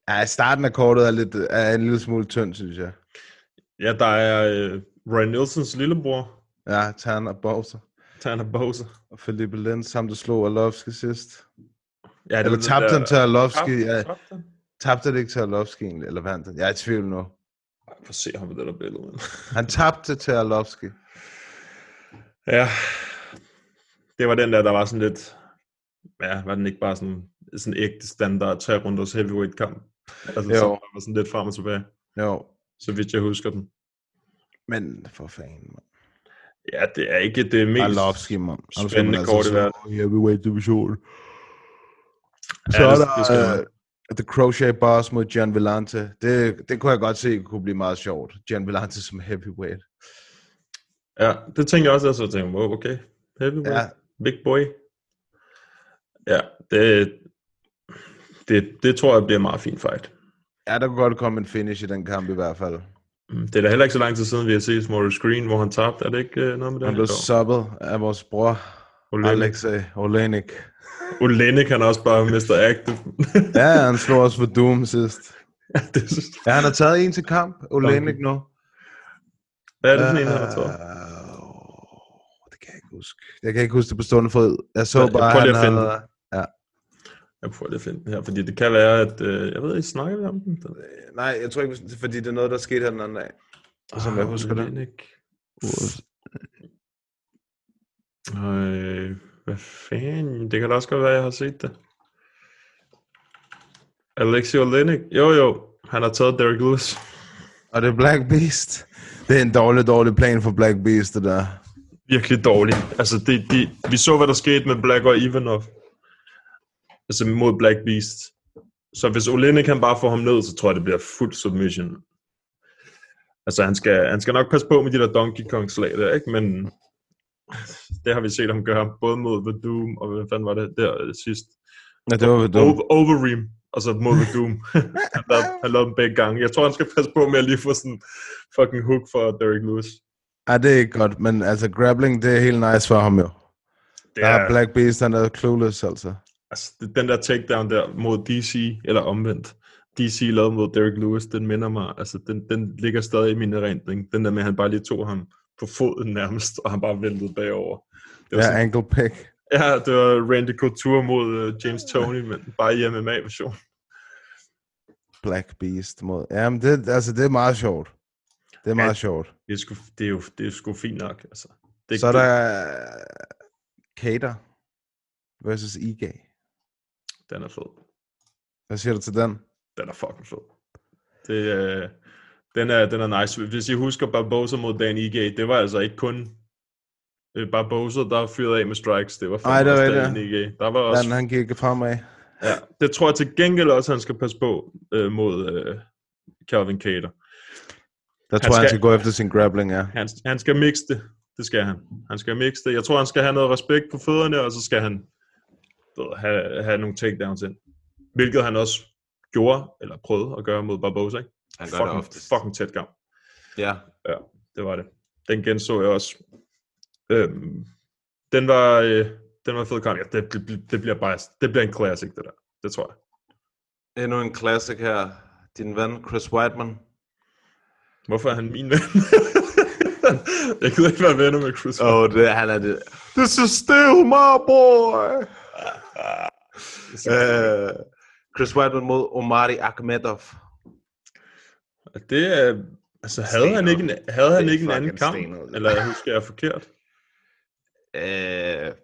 Ja, starten af kortet er, lidt, er en lille smule tynd, synes jeg. ja, der er øh, Roy Nielsens lillebror, Ja, Tanner Bowser. Tanner Bowser. Og Felipe Lenz, ham der slog Arlovski sidst. Ja, det Eller tabte han til Arlovski? Tabte- Ja, tabte det ikke til Arlovski egentlig, eller vandt han? Jeg er i tvivl nu. At se ham på det der billede. Han tabte til Arlovski. Ja, det var den der, der var sådan lidt, ja, var den ikke bare sådan, sådan ægte standard tre runders heavyweight kamp? Altså, Jo. så var sådan lidt frem og tilbage, Jo, så vidt jeg husker den. men for fanden, man. Ja, det er ikke det mest Arlovski, man. spændende kort i verden. Heavyweight division. Så Ja, er det- der det skal man. The Crochet Boss mod Gian Villante. Det, det kunne jeg godt se kunne blive meget sjovt. Gian Villante som heavyweight. Ja, det tænkte jeg også, og så tænkte jeg, wow, okay, heavyweight, Ja. big boy. Ja, det, det, det tror jeg bliver en meget fin fight. Ja, der kunne godt komme en finish i den kamp i hvert fald. Mm, Det er da heller ikke så lang tid siden, vi har set Morris Green, hvor han tabte. Er det ikke øh, noget med det? Han blev subbet af vores bror, Olenek. Alexei Olenik. Olenek, han er også bare Mr. Active. Ja, han slog også for Doom sidst. det, så- Ja, han har taget en til kamp, Olenik nu. Hvad er det for en, han har taget? Uh, det kan jeg ikke huske. Jeg kan ikke huske det på stående fod. Jeg så Jeg- jeg bare, prøver han lige at finde havde... Jeg prøver lige at finde den her, fordi det kan være, at... Øh, jeg ved ikke, snakker vi om den? Nej, jeg tror ikke, fordi det er noget, der skete her den anden dag. Som jeg husker det. Øh, hvad fanden? Det kan da også godt være, jeg har set det. Alexi Olenek. Jo, jo. Han har taget Derek Lewis. Og det er Black Beast. Det er en dårlig, dårlig plan for Black Beast, det der. Virkelig dårligt. Altså, det, det, vi så, hvad der skete med Black og Ivanov. Altså mod Black Beast. Så hvis Olenek kan bare få ham ned, så tror jeg, det bliver fuld submission. Altså, han skal, han skal nok passe på med de der Donkey Kong slag der, ikke? Men det har vi set ham gøre, både mod The Doom, og hvad fanden var det der øh, sidst? Ja, det var ved dumt. Over, Overeem, og så mod The Doom. han, lavede, han lavede dem begge gange. Jeg tror, han skal passe på med at lige få sådan fucking hook for Derek Lewis. Ja, det er ikke godt, men altså grappling, det er helt nice for ham jo. Det Der er Black Beast, han er clueless altså. Altså, den der takedown der mod DC, eller omvendt, DC lavede mod Derek Lewis, den minder mig, altså den, den ligger stadig i min erindring. Den der med, at han bare lige tog ham på foden nærmest, og han bare væltede bagover. Det var, Ja, sådan, ankle pick. ja, det var Randy Couture mod uh, James Tony, men bare i MMA-version. Black Beast mod... Jamen, det, altså, det er meget sjovt. Det er meget Ja. sjovt. Det er, sgu, det er jo det er sgu fint nok, altså. Det, Så er der Kater versus Iga. Den er fed. Hvad siger du til den? Den er fucking fed. Det, øh, den, er, den er nice. Hvis I husker Barbosa mod Dan Ige, det var altså ikke kun øh, Barbosa, der fyrede af med strikes. Det var Ej, det var. Dan Ige. Der var også, Den, han gik fremad. ja, det tror jeg til gengæld også, han skal passe på øh, mod øh, Calvin Cater. Der tror han skal- skal gå efter sin grappling, ja. Han, han skal mixe det. Det skal han. Han skal mixe det. Jeg tror, han skal have noget respekt på fødderne, og så skal han ved, have, have nogle takedowns ind. Hvilket han også gjorde, eller prøvede at gøre mod Barbosa. Ikke? Han fucking, fucking tæt kamp. Ja. Ja, det var det. Den genså jeg også. Øhm, den var, øh, den var fed kamp. Ja, det, det, det, bliver bare, det bliver en classic, det der. Det tror jeg. Endnu en classic her. Din ven, Chris Whiteman. Hvorfor er han min ven? jeg gider ikke være venner med Chris. Åh, oh, det, han er det. This is still my boy! uh, Chris Whiteman mod Omari Akhmedov. Det er... Altså, havde han ikke en, havde han Det er ikke en anden kamp? Eller jeg husker jeg forkert? Uh,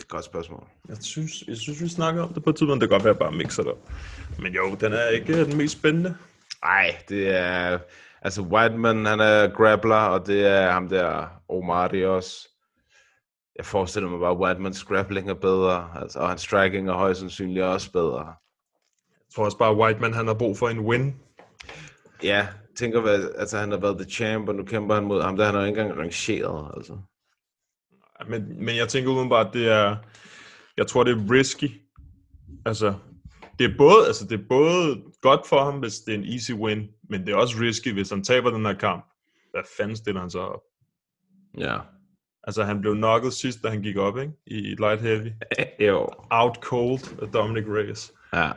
et godt spørgsmål. Jeg synes, jeg synes, vi snakker om det på et tidspunkt. Det kan godt være, at jeg bare mixer det op. Men jo, den er ikke den mest spændende. Nej, det er... Altså, Whiteman, han er grappler, og det er ham der, Omari også. Jeg forestiller mig bare, at Whitemans grappling er bedre, altså, og hans striking er højst sandsynligt også bedre. Tror også bare, Whiteman han har brug for en win. Ja, tænker, hvad, altså han har været the champ, og nu kæmper han mod ham, der han jo ikke engang rangeret, altså. Men, men jeg tænker udenbart, det er... Jeg tror, det er risky. Altså, det er, både, altså, det er både godt for ham, hvis det er en easy win, men det er også risky, hvis han taber den her kamp. Hvad fanden stiller han så op? Ja. Altså, han blev knocket sidst, da han gik op, ikke? I light heavy. Jo. Out cold af Dominic Reyes. Ja.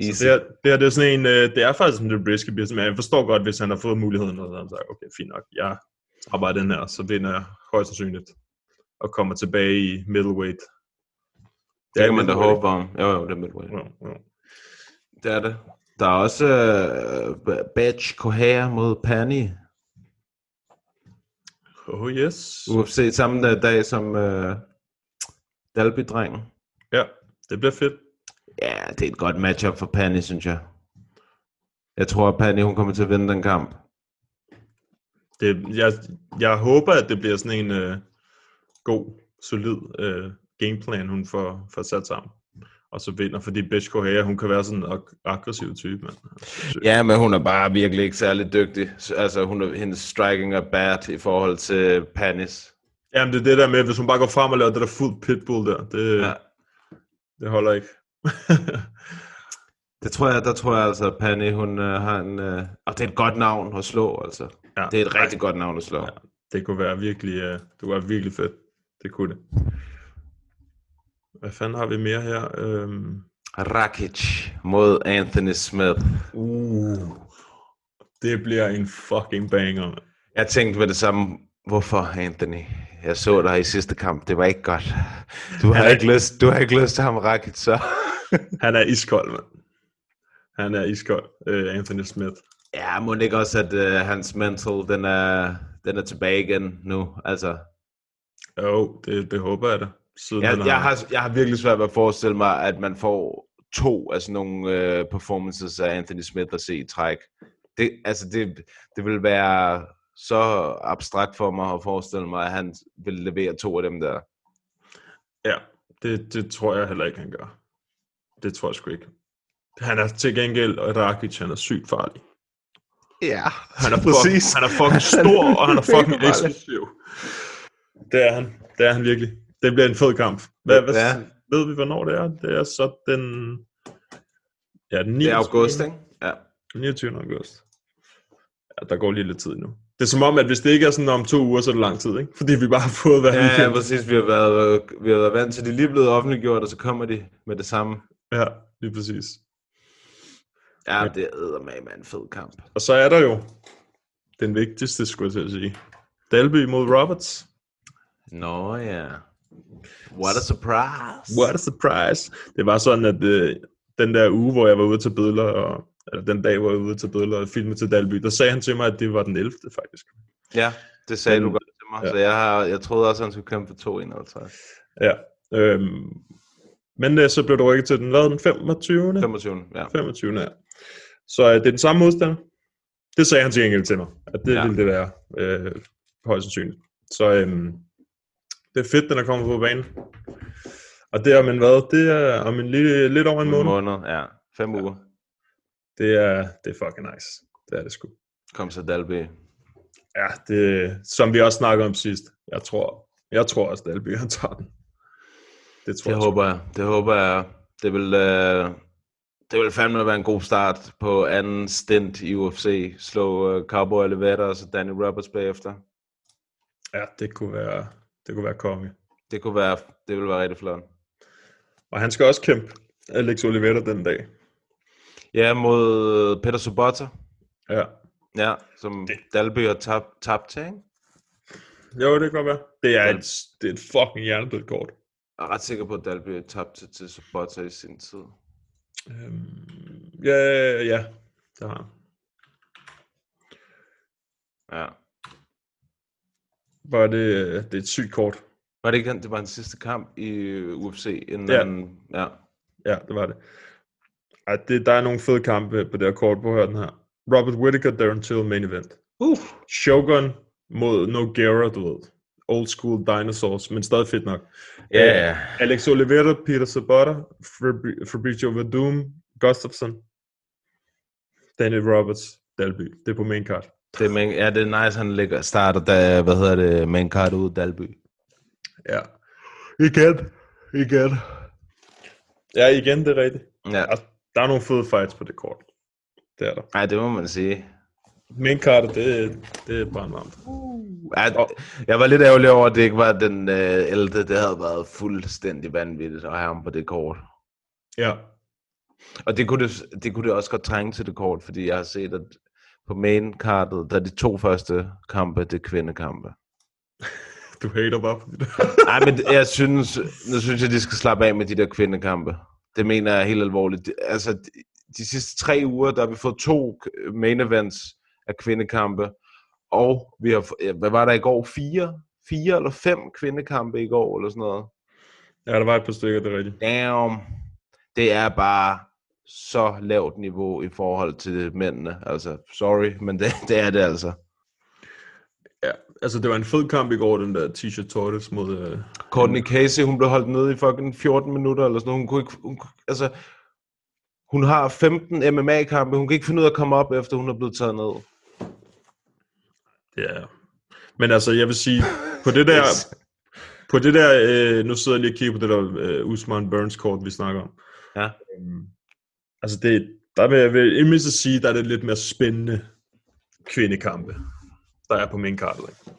Easy. Så det, er, det, er, det er sådan en, øh, det er faktisk lidt risky business, men jeg forstår godt, hvis han har fået muligheden, og så han sagt, okay, fint nok, jeg arbejder den her, så vinder jeg højst sandsynligt, og kommer tilbage i middleweight. det kan man da middleweight. håbe om. Jo, jo, det er midweight. Ja, ja. Det er det. Der er også uh, Badge Kohar mod Pani. Oh yes. UFC samme dag- som uh, Dalby-drengen. Ja, det bliver fedt. Ja, det er et godt matchup for Pani, synes jeg. Jeg tror, at Pani hun kommer til at vinde den kamp. Det, jeg, jeg håber, at det bliver sådan en øh, god, solid øh, gameplan, hun får, får sat sammen. Og så vinder, fordi Bitch Kohaya, hun kan være sådan en ag- aggressiv type, mand. Ja, men hun er bare virkelig ikke særlig dygtig. Så, Altså, hun er, hendes striking er bad i forhold til Panis. Jamen, det er det der med, hvis hun bare går frem og laver det der fuld pitbull der, det, ja. det holder ikke. Det tror jeg, der tror jeg altså, at Pani, hun uh, har en... Uh, og det er et godt navn at slå, altså. ja. Det er et rigtig godt navn at slå. Ja. Det kunne være virkelig, uh, det kunne være virkelig fedt. Det kunne det. Hvad fanden har vi mere her? Øhm, Rakic mod Anthony Smith. uh, det bliver en fucking banger. Jeg tænkte med det samme, hvorfor Anthony? Jeg så dig i sidste kamp, det var ikke godt. Du har ikke lyst, du har ikke lyst til ham Rakic, så... Han er iskold, mand. Han er iskold, uh, Anthony Smith. ja, må det ikke også, at uh, hans mental, den er, den er tilbage igen nu, altså... Jo, det, det håber jeg da. Siden Jeg, jeg, har, jeg har virkelig svært ved at forestille mig, at man får to af sådan nogle øh, performances af Anthony Smith at se i træk. Det, altså det, det vil være så abstrakt for mig at forestille mig, at han vil levere to af dem der. Ja, det, det tror jeg heller ikke, han gør. Det tror jeg sgu ikke. Han er til gengæld, og Rakic, han er sygt farlig. Ja, Han er, fucking, han er fucking stor, og han er fucking eksplosiv. Det er han. Det er han virkelig. Det bliver en fed kamp. Hvad, hvad, Ja. Ved vi, hvornår det er? Det er så den... Ja, den 29. Det er august, ikke? Ja. 29. august. Ja, der går lige lidt tid nu. Det er som om, at hvis det ikke er sådan om to uger, så er det lang tid, ikke? Fordi vi bare har fået hver Ja, ja, weekend. præcis. Vi har, været, vi har været vant til, at de lige er blevet offentliggjort, og så kommer de med det samme. Ja, lige præcis. Ja, det er med en fed kamp. Og så er der jo den vigtigste, skulle jeg til at sige. Dalby mod Roberts. Nå ja. What a surprise. What a surprise. Det var sådan, at øh, den der uge, hvor jeg var ude til billeder, og, eller den dag, hvor jeg var ude til billeder og filme til Dalby, der sagde han til mig, at det var den 11. faktisk. Ja, det sagde Men- du godt til mig. ja. Så jeg, har, jeg troede også, han skulle kæmpe for 251. Ja. Øhm, men øh, så blev det rykket til den, hvad, den 25. 25. Ja. 25. Ja. Så øh, det er den samme modstander. Det sagde han til gengæld til mig, at det Ja. ja. ville det være øh, højst sandsynligt. Så øhm, det er fedt, den er kommet på banen. Og det er om en hvad? Det er om en lille, lidt over en En måned. måned, ja. Fem uger. Det er, det er fucking nice. Det er det sgu. Kom så Dalby. Ja, det, som vi også snakkede om sidst. Jeg tror, jeg tror også, Dalby han tager den. Det tror Det jeg. håber jeg. Det håber jeg. Det vil, øh, det vil fandme være en god start på anden stint i UFC. Slå øh, Cowboy Oliveira og så Danny Roberts bagefter. Ja, det kunne være, det kunne være konge. Det kunne være, det ville være rigtig flot. Og han skal også kæmpe Alex Oliveira den dag. Ja, mod Peter Sobotta. Ja. Ja, som Dalby har tabt, tabt til, ikke? Jo, det kan godt være. Det er et, det er et fucking hjernedødt kort. Jeg er ret sikker på, at Dalby har tabt til, Sobotta i sin tid. Øhm, ja, ja, ja. Det har han. Ja. Bare det, det er et sygt kort. Var det ikke den, det var den sidste kamp i UFC? Inden Ja. han, ja. Ja, det var det. Ej, det, der er nogle fede kampe på det her kort. På at høre den her. Robert Whittaker, Darren Till, main event. Uh. Shogun mod Nogueira, du ved. Old school dinosaurs, men stadig fedt nok. Ja, Øh, ja. Alex Oliveira, Peter Sabata, Fabri- Fabrizio Verdum, Gustafsson, Danny Roberts, Dalby. Det er på main card. Det er, main, ja, det er nice, han ligger, starter, da, hvad hedder det, main card ud Dalby. Ja. Igen. Igen. Ja, igen, det er rigtigt. Ja. Altså, der er nogle fede fights på det kort. Det er der. Nej, det må man sige. Main card, det, det er bare varmt. Ja, jeg var lidt ærgerlig over, at det ikke var den øh, ældre. Det havde været fuldstændig vanvittigt at have ham på det kort. Ja. Og det kunne det, det kunne det også godt trænge til det kort, fordi jeg har set, at på main kartet, der er de to første kampe, det er kvindekampe. Du hater bare på det. Nej, men jeg synes, nu synes jeg, de skal slappe af med de der kvindekampe. Det mener jeg helt alvorligt. Altså, de, de sidste tre uger, der har vi fået to main events af kvindekampe, og vi har, hvad var der i går? Fire? Fire eller fem kvindekampe i går, eller sådan noget. Ja, der var et par stykker, det er rigtigt. Damn. Det er bare så lavt niveau i forhold til mændene. Altså, sorry, men det, det er det altså. Altså det var en fed kamp i går, den der Tisha Torres mod... Øh... Courtney Casey, hun blev holdt nede i fucking 14 minutter eller sådan noget. Hun kunne ikke, hun, altså, hun har 15 MMA-kampe. Hun kan ikke finde ud af at komme op, efter hun er blevet taget ned. Ja. Men altså, jeg vil sige, på det der... Yes. På det der, øh, nu sidder jeg lige og kigger på det der øh, Usman Burns kort, vi snakker om. Ja. Øhm, altså det, der vil jeg vel i mindst sige, der er det lidt mere spændende kvindekampe, der er på main cardet. Ikke?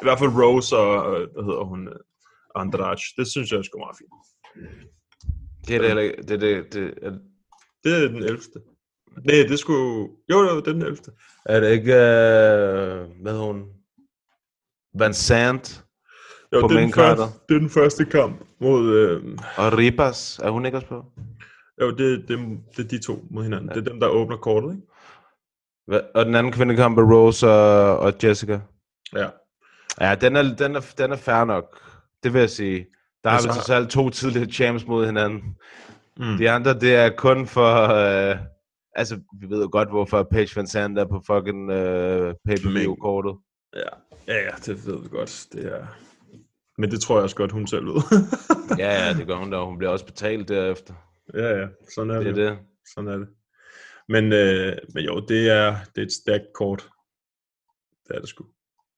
I hvert fald Rose og, øh, hvad hedder hun, øh, Andrade, det synes jeg er sgu meget fint. Det er det heller ikke. Det, er det, det, er, Det er den 11. Nej, det skulle... Jo, jo, det er den 11. er det ikke, øh, hvad hedder hun? Van Sant Jo, På det, er den første, det er den første kamp mod... Øh, og Ribas. Er hun ikke også på? jo, det, det, det er de to mod hinanden. Ja. Det er dem, der åbner kortet, ikke? Og den anden kvindekamp er Rose og, og Jessica. Ja. Ja, den er, den, er, den er fair nok. Det vil jeg sige. Der har Altså- vi trods alt to tidligere champs mod hinanden. Mm. De andre, det er kun for... Øh, altså, vi ved jo godt, hvorfor Paige Van Zandt er på fucking øh, pay-per-view-kortet. Ja, ja, ja, det ved vi godt. Det er... Men det tror jeg også godt, hun selv ved. ja, ja, det gør hun da. Hun bliver også betalt derefter. ja, ja, sådan er Det det. er det. Sådan er det. Men, øh, men jo, det er, det er et stærkt kort. Det er det sgu.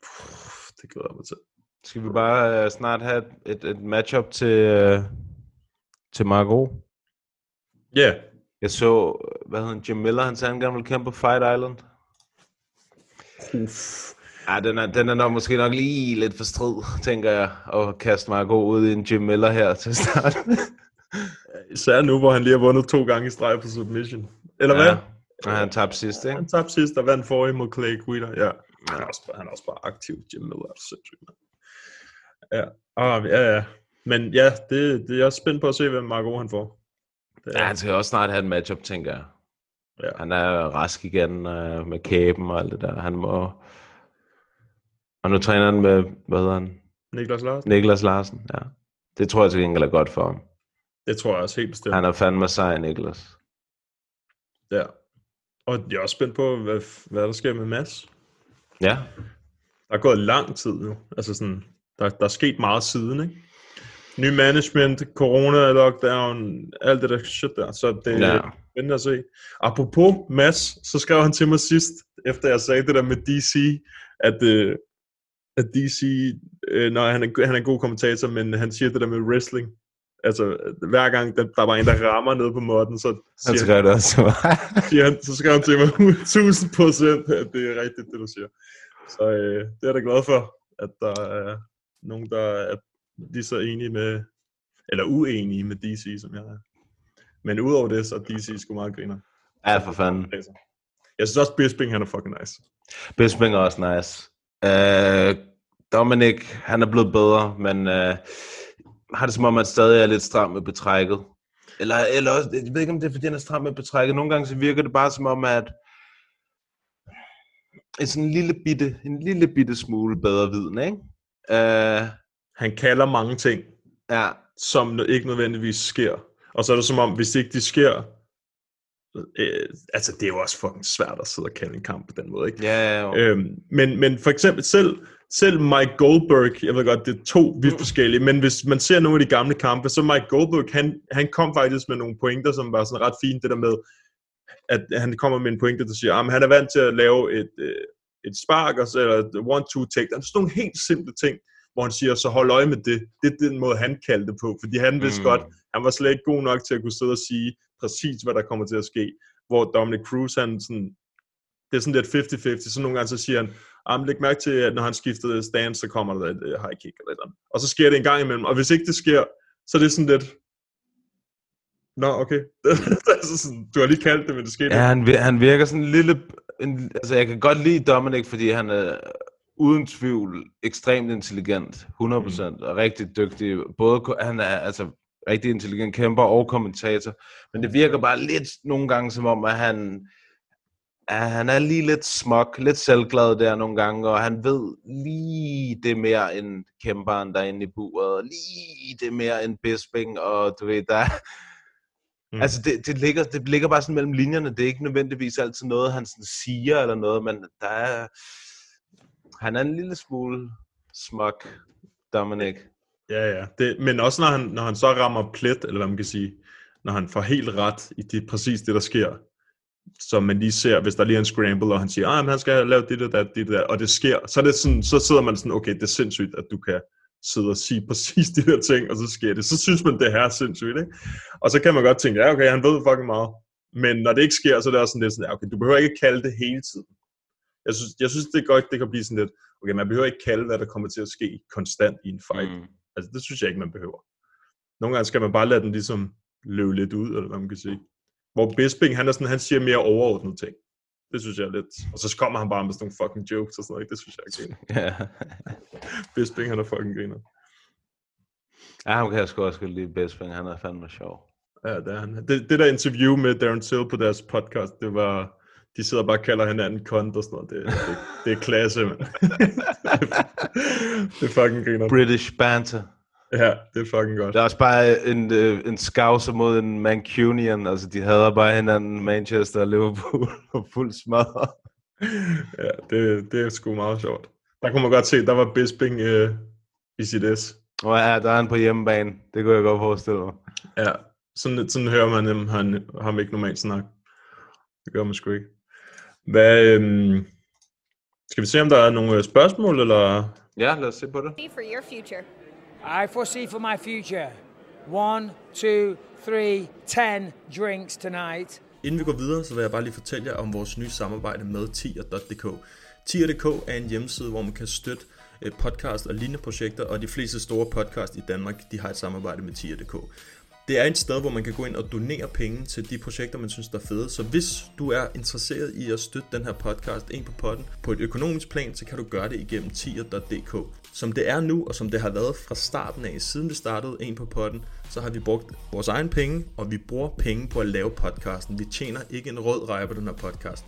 Puh, Det glæder jeg mig til. Skal vi bare øh, snart have et, et, matchup til, øh, til Margot? Ja, yeah. Jeg så, hvad hedder han, Jim Miller, han sagde, han gerne ville kæmpe på Fight Island. Ja, den er, den er nok måske nok lige lidt for strid, tænker jeg, at kaste Margot ud i en Jim Miller her til start. især nu, hvor han lige har vundet to gange i streg på submission. Eller hvad? ja. Og han tabte sidst, ikke? Han tabte sidst og vandt forrige mod Clay Guida. Ja, han er også, han er også bare aktiv. Jim Miller er sindssygt. Ja, ah, ja, ja. Men ja, det, det, jeg er spændt på at se, hvem Margot han får. Det, Ja, han skal også snart have et matchup, tænker jeg. Ja. Han er rask igen øh, med kæben og alt det der. Han må... Og nu træner han med, hvad hedder han? Niklas Larsen? Niklas Larsen, ja. Det tror jeg til gengæld er godt for ham. Det tror jeg også helt bestemt. Han er fandme sej, Niklas. Ja. Og jeg er også spændt på, hvad, hvad der sker med Mads. Ja. Der er gået lang tid nu. Altså sådan, der, der er sket meget siden, ikke? Ny management, corona, lockdown, alt det der shit der. Så det er Ja. spændende at se. Apropos Mads, så skrev han til mig sidst, efter jeg sagde det der med DC, at, øh, at DC, øh, når han er, han er en god kommentator, men han siger det der med wrestling. Altså, hver gang der, der var en, der rammer ned på modden, så Han siger skrev det også siger han, så skrev han til mig 1000 procent, at det er rigtigt, det du siger. Så øh, det er jeg da glad for, at der er nogen, der er lige så enige med, eller uenige med DC, som jeg er. Men udover det, så er DC sgu meget griner. ja, for fanden. Jeg synes også, Bisping, han er fucking nice. Bisping er også nice. Uh, Dominic, han er blevet bedre, men uh, har det som om, at stadig er lidt stram med betrækket. Eller, eller også, jeg ved ikke, om det er, fordi han er stram med betrækket. Nogle gange så virker det bare som om, at en sådan en lille bitte, en lille bitte smule bedre viden, ikke? Uh, han kalder mange ting, Ja, som ikke nødvendigvis sker. Og så er det som om, hvis ikke de sker, øh, altså det er jo også fucking svært at sidde og kalde en kamp på den måde, ikke? ja, ja. Øhm, men, men for eksempel selv, selv Mike Goldberg, jeg ved godt, det er to vidt forskellige, men hvis man ser nogle af de gamle kampe, så Mike Goldberg, han, han kom faktisk med nogle pointer, som var sådan ret fint, det der med, at han kommer med en pointe, der siger, at han er vant til at lave et, øh, et spark, og så, eller et one-two take, der er sådan nogle helt simple ting, hvor han siger, så hold øje med det. Det er den måde, han kaldte det på, fordi han vidste Mm. mm. godt, han var slet ikke god nok til at kunne sidde og sige præcis, hvad der kommer til at ske. Hvor Dominic Cruz, han sådan, det er sådan lidt 50-50, så nogle gange så siger han, ah, læg mærke til, at når han skiftede stance, så kommer der et uh, high kick eller et eller andet. Og så sker det en gang imellem, og hvis ikke det sker, så er det sådan lidt, Nå, okay. altså sådan, du har lige kaldt det, men det skete Ja, han, han virker sådan en lille... En, altså, jeg kan godt lide Dominic, fordi han er uden tvivl ekstremt intelligent, 100%, mm. og rigtig dygtig. Både han er altså rigtig intelligent kæmper og kommentator, men det virker bare lidt nogle gange som om, at han, at han er lige lidt smuk, lidt selvglad der nogle gange, og han ved lige det mere end kæmperen derinde i buret, og lige det mere end Bisping, og du ved, der Mm. Mm. Altså, det, det, ligger, det ligger bare sådan mellem linjerne. Det er ikke nødvendigvis altid noget, han sådan siger eller noget, men der er... Han er en lille smule smuk, Dominic. Ja, ja. Det, men også når han, når han så rammer plet, eller hvad man kan sige, når han får helt ret i det, præcis det, der sker, som man lige ser, hvis der lige er en scramble, og han siger, at han skal lave det, det, det, det, og det sker, så, er det sådan, så sidder man sådan, okay, det er sindssygt, at du kan sidde og sige præcis de der ting, og så sker det. Så synes man, det her er sindssygt, ikke? Og så kan man godt tænke, ja, okay, han ved fucking meget. Men når det ikke sker, så er det også sådan lidt sådan, okay, du behøver ikke kalde det hele tiden. Jeg synes, jeg synes det er godt, det kan blive sådan lidt, okay, man behøver ikke kalde, hvad der kommer til at ske konstant i en fight. Mm. Altså, det synes jeg ikke, man behøver. Nogle gange skal man bare lade den ligesom løbe lidt ud, eller hvad man kan sige. Hvor Bisping, han, er sådan, han siger mere overordnede ting. Det synes jeg er lidt... Og så kommer han bare med sådan nogle fucking jokes og sådan noget. ikke? Det synes jeg er griner. Ja. Bisping, han er fucking griner. ja, ham kan jeg sgu også godt lide Bisping. Han er fandme sjov. Ja, det er han. Det, det der interview med Darren Till på deres podcast, det var... De sidder bare og kalder hinanden kont og sådan noget. Det, det, det er klasse, mand. det er fucking griner. British banter. Ja, det er fucking godt. Der er også bare en, øh, en skavser mod en Mancunian. Altså, de hader bare hinanden, Manchester og Liverpool, og fuld smadret. Ja, det, det er sgu meget sjovt. Der kunne man godt se, der var Bisping øh, i sit S. Og ja, der er han på hjemmebane. Det kunne jeg godt forestille mig. Ja, sådan, sådan hører man ham, han, ham ikke normalt snakke. Det gør man sgu ikke. Hvad, øhm, skal vi se, om der er nogle øh, spørgsmål, eller? Ja, lad os se på det. for your future? I foresee for my future one, two, three, ten drinks tonight. Inden vi går videre, så vil jeg bare lige fortælle jer om vores nye samarbejde med tier.dk. Tier.dk er en hjemmeside, hvor man kan støtte øh, podcast og lignende projekter, og de fleste store podcast i Danmark, de har et samarbejde med tier.dk. Det er et sted, hvor man kan gå ind og donere penge til de projekter, man synes, der er fede. Så hvis du er interesseret i at støtte den her podcast ind på potten på et økonomisk plan, så kan du gøre det igennem tier.dk. Som det er nu, og som det har været fra starten af, siden vi startede en på potten, så har vi brugt vores egen penge, og vi bruger penge på at lave podcasten. Vi tjener ikke en rød rej på den her podcast.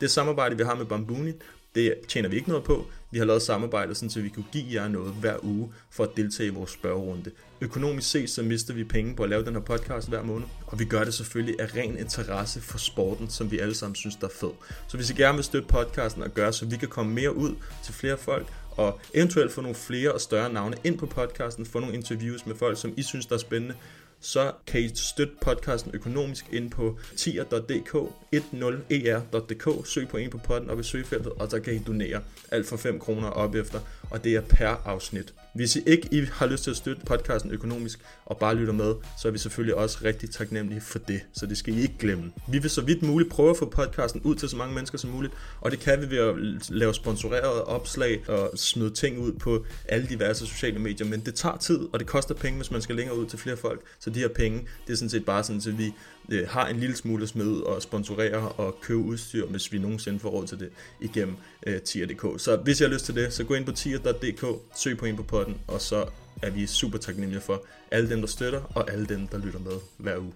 Det samarbejde, vi har med Bambuni, det tjener vi ikke noget på. Vi har lavet samarbejde, sådan, så vi kunne give jer noget hver uge for at deltage i vores spørgerunde. Økonomisk set, så mister vi penge på at lave den her podcast hver måned, og vi gør det selvfølgelig af ren interesse for sporten, som vi alle sammen synes, der er fed. Så hvis I gerne vil støtte podcasten og gøre, så vi kan komme mere ud til flere folk, og eventuelt få nogle flere og større navne ind på podcasten, få nogle interviews med folk, som I synes, der er spændende, så kan I støtte podcasten økonomisk ind på tier.dk, 10er.dk, søg på en på podden op i søgefeltet, og så kan I donere alt for 5 kroner op efter, og det er per afsnit. Hvis I ikke I har lyst til at støtte podcasten økonomisk og bare lytter med, så er vi selvfølgelig også rigtig taknemmelige for det, så det skal I ikke glemme. Vi vil så vidt muligt prøve at få podcasten ud til så mange mennesker som muligt, og det kan vi ved at lave sponsorerede opslag og smide ting ud på alle diverse sociale medier, men det tager tid, og det koster penge, hvis man skal længere ud til flere folk, så de her penge, det er sådan set bare sådan, at vi øh, har en lille smule at smide og sponsorere og købe udstyr, hvis vi nogensinde får råd til det igennem øh, tier.dk. Så hvis I har lyst til det, så gå ind på tier.dk, søg på en på potten, og så er vi super taknemmelige for alle dem, der støtter, og alle dem, der lytter med hver uge.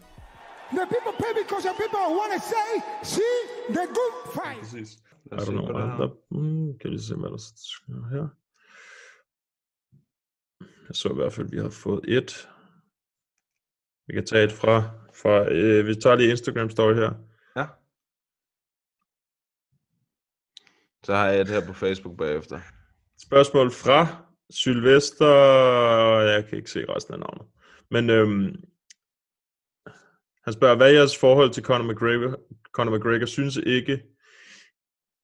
The people pay because the people want to say, see the good fight. Præcis. Know. på det Der, der, mm, kan vi se, hvad der sker her. Jeg så i hvert fald, at vi havde fået et. Vi kan tage et fra, fra øh, vi tager lige Instagram story her. Ja. Så har jeg et her på Facebook bagefter. Spørgsmål fra Sylvester, jeg kan ikke se resten af navnet. Men øhm, han spørger, hvad er jeres forhold til Conor McGregor? Conor McGregor synes ikke,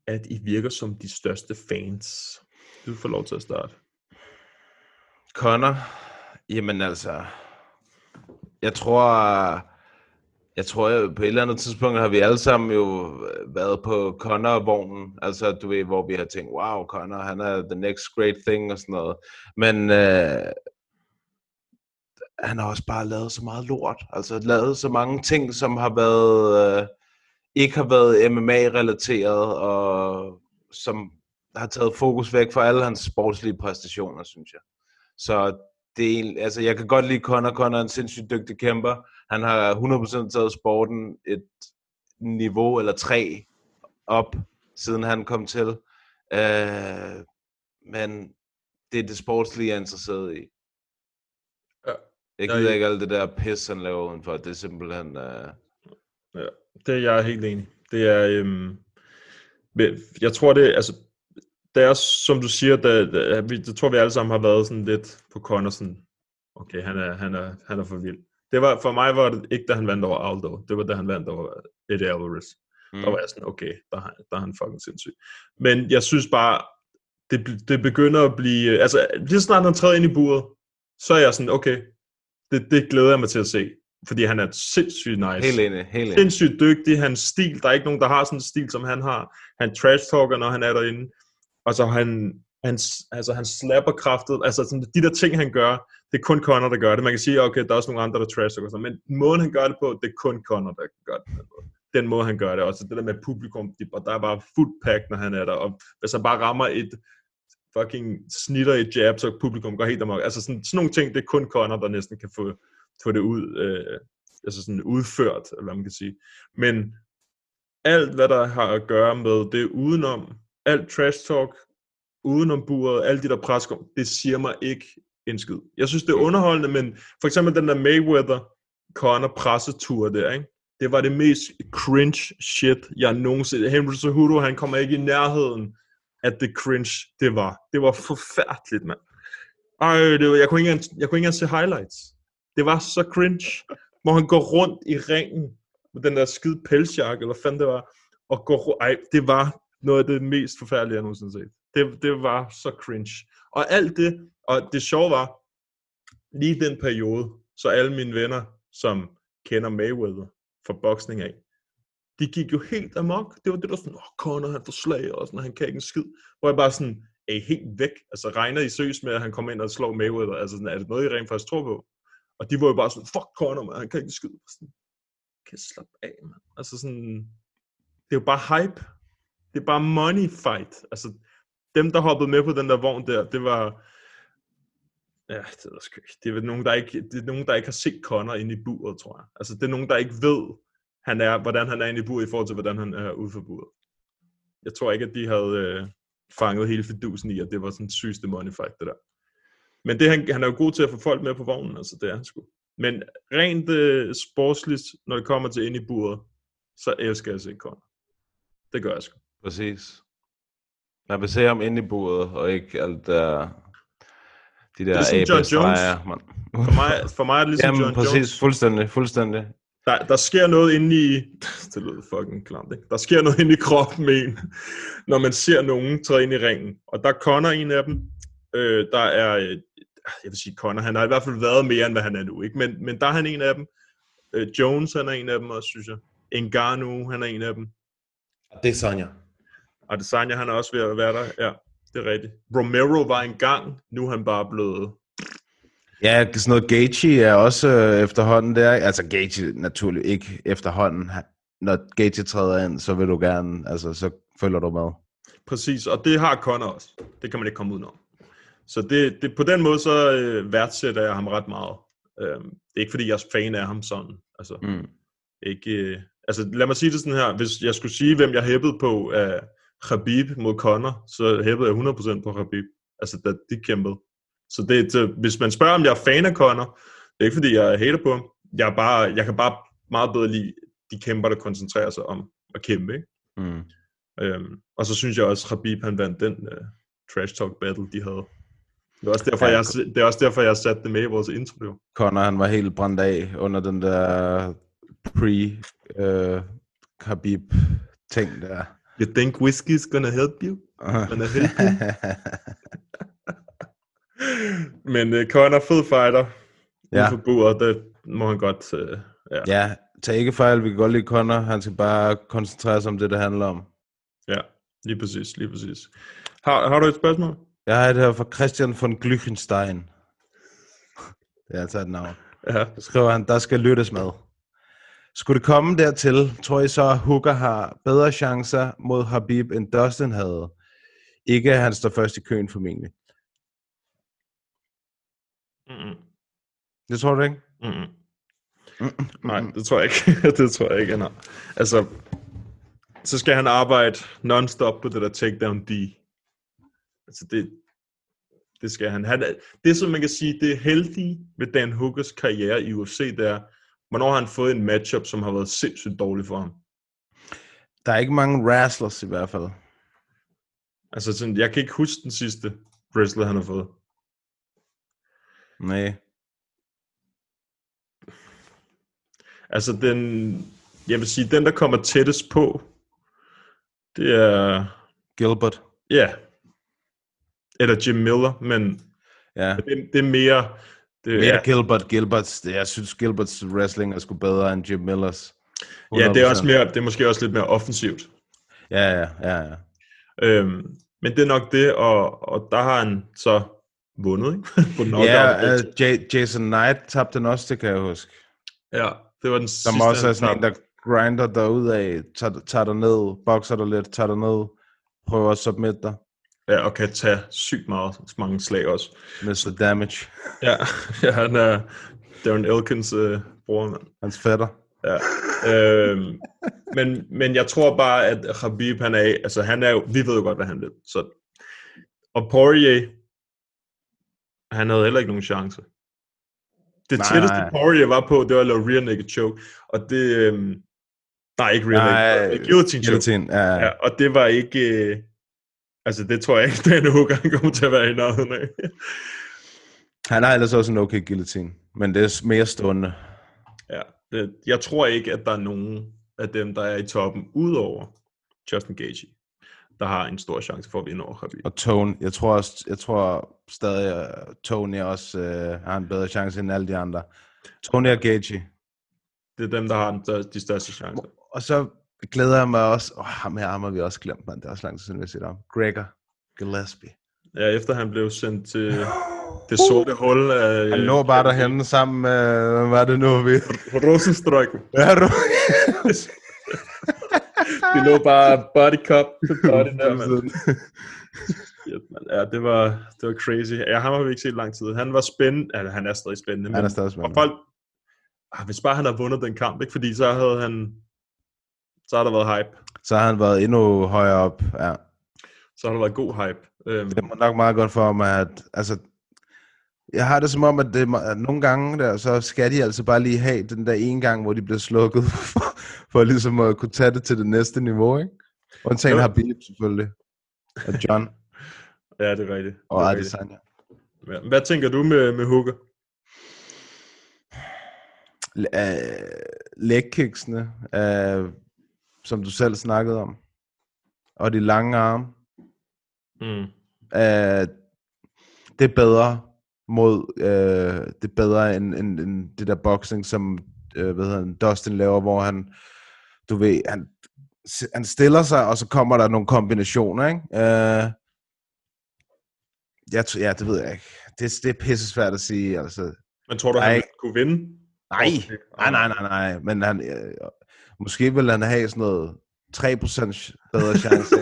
at I virker som de største fans. Du får lov til at starte. Connor, jamen altså, jeg tror, jeg tror, at på et eller andet tidspunkt har vi alle sammen jo øh, været på Connor-vognen, altså du ved, hvor vi har tænkt, wow, Connor, han er the next great thing og sådan noget. Men øh, han har også bare lavet så meget lort, altså lavet så mange ting, som har været, øh, ikke har været MMA-relateret, og som har taget fokus væk fra alle hans sportslige præstationer, synes jeg. Så det er altså jeg kan godt lide Conor. Conor er en sindssygt dygtig kæmper. Han har 100% taget sporten et niveau eller tre op, siden han kom til. Øh, men det er det sportslige, jeg er interesseret i. Ja. Jeg Jeg er gider i- ikke alt det der pis, han laver udenfor. Det er simpelthen... Øh... Ja, det er jeg helt enig. Det er, øhm, jeg tror det, altså, det er som du siger, da, vi, det tror vi alle sammen har været sådan lidt på Conor, sådan, okay, han er, han er, han er for vild. Det var, for mig var det ikke, da han vandt over Aldo. Det var, da han vandt over Eddie Alvarez. Mm. Der var jeg sådan, okay, der, er han- der er han fucking sindssyg. Men jeg synes bare, det, det begynder at blive, altså lige snart han træder ind i buret, så er jeg sådan, okay, det, det glæder jeg mig til at se. Fordi han er sindssygt nice. Helt enig, helt enig. Sindssygt dygtig, hans stil, der er ikke nogen, der har sådan en stil, som han har. Han trash-talker, når han er derinde. Og så han, han, altså, han slapper kraftet. Altså sådan, de der ting, han gør, det er kun Connor, der gør det. Man kan sige, okay, der er også nogle andre, der trash og sådan, men måden, han gør det på, det er kun Connor, der gør det. på den måde. Han gør det. Også det der med publikum, de, og der er bare fuldt pack, når han er der. Og hvis han bare rammer et fucking snitter i jab, så publikum går helt amok. Altså sådan, sådan nogle ting, det er kun Connor, der næsten kan få, få det ud, øh, altså sådan udført, eller hvad man kan sige. Men alt, hvad der har at gøre med det udenom, alt trash talk, udenom buret, alle de der pres, det siger mig ikke en skid. Jeg synes, det er underholdende, men for eksempel den der Mayweather Conor pressetur der, ikke? det var det mest cringe shit, jeg nogensinde... Henry Cejudo, han kommer ikke i nærheden af det cringe, det var. Det var forfærdeligt, mand. Ej, det var, jeg, kunne ikke engang, jeg kunne ikke engang se highlights. Det var så cringe, hvor han går rundt i ringen med den der skide pelsjakke, eller hvad fanden det var, og går ru- Ej, det var noget af det mest forfærdelige, jeg nogensinde set. Det, det var så cringe. Og alt det, og det sjove var, lige den periode, så alle mine venner, som kender Mayweather fra boksning af, de gik jo helt amok. Det var det der sådan, åh, oh, Conor, han får slag, og sådan, han kan ikke en skid. Hvor jeg bare sådan, er I helt væk? Altså, regner I seriøst med, at han kommer ind og slår Mayweather? Altså, sådan, er det noget, I rent faktisk tror på? Og de var jo bare sådan, fuck Conor, man, han kan ikke en skid. Sådan, kan slappe af, man. Altså sådan, det er jo bare hype. Det er bare money fight. Altså, dem, der hoppede med på den der vogn der, det var, ja, det er sgu ikke. Det er, nogen, der ikke, det er nogen, der ikke har set Connor inde i buret, tror jeg. Altså, det er nogen, der ikke ved, han er, hvordan han er inde i buret i forhold til, hvordan han er ude for buret. Jeg tror ikke, at de havde øh, fanget hele fidusen i, at det var sådan sygeste money fight, det der. Men det, han, han er jo god til at få folk med på vognen, altså det er han sgu. Men rent øh, sportsligt, når det kommer til ind i buret, så elsker jeg at se Conor. Det gør jeg sgu. Præcis. Man vil se ham inde i bordet, og ikke alt der... De der Det er som John Jones. mand. For mig, for mig er det ligesom Jamen, John præcis. Jones. Fuldstændig, fuldstændig. Der, der sker noget inde i... Det lyder fucking klamt, ikke? Der sker noget inde i kroppen med en, når man ser nogen træde ind i ringen. Og der er Connor en af dem. Øh, der er... øh, Jeg vil sige Connor, han har i hvert fald været mere, end hvad han er nu, ikke? Men, men der er han en af dem. Øh, Jones, han er en af dem også, synes jeg. Ngannou, han er en af dem. Det er Sonja. Adesanya, han er også ved at være der. Ja, det er rigtigt. Romero var engang, nu er han bare blevet... Ja, sådan noget Gaethje er også øh, efterhånden der. Altså Gaethje naturligt ikke efterhånden. Når Gaethje træder ind, så vil du gerne, altså så følger du med. Præcis, og det har Connor også. Det kan man ikke komme udenom. Så det, det, på den måde, så øh, værdsætter jeg ham ret meget. Øhm, det er ikke, fordi jeg er fan af ham sådan. Altså, Mm. ikke, øh, altså, lad mig sige det sådan her. Hvis jeg skulle sige, hvem jeg hæppede på af Khabib mod Connor, så hæppede jeg 100% på Khabib. Altså, da de kæmpede. Så det, det, hvis man spørger, om jeg er fan af Conor, det er ikke fordi, jeg hater på ham. Jeg, er bare, jeg kan bare meget bedre lide de kæmper, der koncentrerer sig om at kæmpe. Ikke? Mm. Øhm, og så synes jeg også, at Khabib han vandt den uh, trash talk battle, de havde. Det er også derfor, Ja, jeg, det er også derfor, jeg satte det med i vores intro. jo. Connor, han var helt brændt af under den der pre uh, Khabib ting der. You think whiskey's gonna help you? Gonna help you? Men uh, Conor, fed fighter. Ja. Ja. For buret, det må han godt... Uh, ja. ja, tag ikke fejl, vi kan godt lide Connor. Han skal bare koncentrere sig om det, det handler om. ja, lige præcis, lige præcis. Har, har du et spørgsmål? Jeg har et her fra Christian von Glückenstein. Det er altså et navn. Ja. Så skriver han, der skal lyttes med. Skulle det komme dertil, tror I så, at Hooker har bedre chancer mod Habib, end Dustin havde? Ikke at han står først i køen formentlig. Mm-mm. Det tror du ikke? Mm-mm. Nej, det tror jeg ikke. det tror jeg ikke, han har. Altså, så skal han arbejde non-stop på det der takedown D. Altså, det, det skal han. han er, det, som man kan sige, det er heldige ved Dan Hookers karriere i UFC, det er, hvornår har han fået en matchup, som har været sindssygt dårlig for ham. Der er ikke mange wrestlers i hvert fald. Altså, sådan, jeg kan ikke huske den sidste wrestler, han har fået. Nej. Altså, den, jeg vil sige, den, der kommer tættest på, det er, Gilbert. ja, eller Jim Miller, men Ja. det, det er mere, det, Mere ja, Gilbert. Gilberts, jeg synes, Gilberts wrestling er sgu bedre end Jim Millers. ja, det er også 100%. mere, det er måske også lidt mere offensivt. Ja, ja, ja, ja. Øhm, men det er nok det, og, og der har han så vundet, ikke? På knockout. Ja, uh, J- Jason Knight tabte den også, det kan jeg huske. ja, det var den Som sidste, også er sådan en, der grinder derud af, tager, tager dig ned, bokser dig lidt, tager dig ned, prøver at submit dig, Ja, og kan tage sygt meget, mange slag også. Mr. Damage, Ja, ja han er Darren Elkins øh, bror, mand. hans fætter. Ja. øhm, men, men jeg tror bare, at Khabib, han er, altså han er jo, vi ved jo godt, hvad han vil. Så, og Poirier, han havde heller ikke nogen chance. Det Nej, tætteste nej. Poirier var på, det var at lave rear naked choke. Og det, øhm, nej, ikke rear naked, guillotine choke. Guillotine, ja, Ja, ja. og det var ikke, øh, altså det tror jeg ikke, Daniel Hooker han kommer til at være i nærheden af. Han har ellers også en okay guillotine, men det er mere stående. Ja, det, jeg tror ikke, at der er nogen af dem, der er i toppen, udover Justin Gaethje, der har en stor chance for at vinde over Khabib. Og Tone, jeg tror, også, jeg tror stadig, at Tony også øh, har en bedre chance end alle de andre. Tony og Gaethje. Det er dem, der har den de største chancer. Og så glæder jeg mig også, åh, ham her ham har vi også glemt, man. Det er også lang tid siden, vi har set ham. Gregor Gillespie. Ja, efter han blev sendt til det sorte hul af... Han lå bare derhenne sammen med, hvad var det nu, vi... Rosenstrøk. Ja, du... Vi lå bare body cup til body der, mand. Shit, man. Ja, det var, det var crazy. Ja, ham har vi ikke set lang tid. Han var spændende. Altså, han er stadig spændende. Han er stadig spændende. Og folk... Ah, hvis bare han havde vundet den kamp, ikke? Fordi så havde han... Så har der været hype. Så har han været endnu højere op, ja. Så har der været god hype. Øhm, Det må nok meget godt for ham, at... Altså, jeg har det som om, at, det, er at nogle gange der, så skal de altså bare lige have den der ene gang, hvor de bliver slukket, for, for ligesom at kunne tage det til det næste niveau, ikke? Undtagen Jo. Habib selvfølgelig, og John ja, det er rigtigt. og er. Adesanya. Ja. Hvad tænker du med, med Hooker? Uh, legkicksene, uh, som du selv snakkede om, og de lange arme, Mm. uh, det er bedre mod, uh, det er bedre end, end, end det der boxing, som uh, hvad hedder han, Dustin laver, hvor han, du ved, han, han stiller sig, og så kommer der nogle kombinationer, ikke? Uh, jeg, tror- ja, det ved jeg ikke. Det, det er pisse svært at sige, altså. Men tror du, Nej. han kunne vinde? Nej, nej, nej, nej, nej. Men han, øh, måske vil han have sådan noget 3% bedre chance.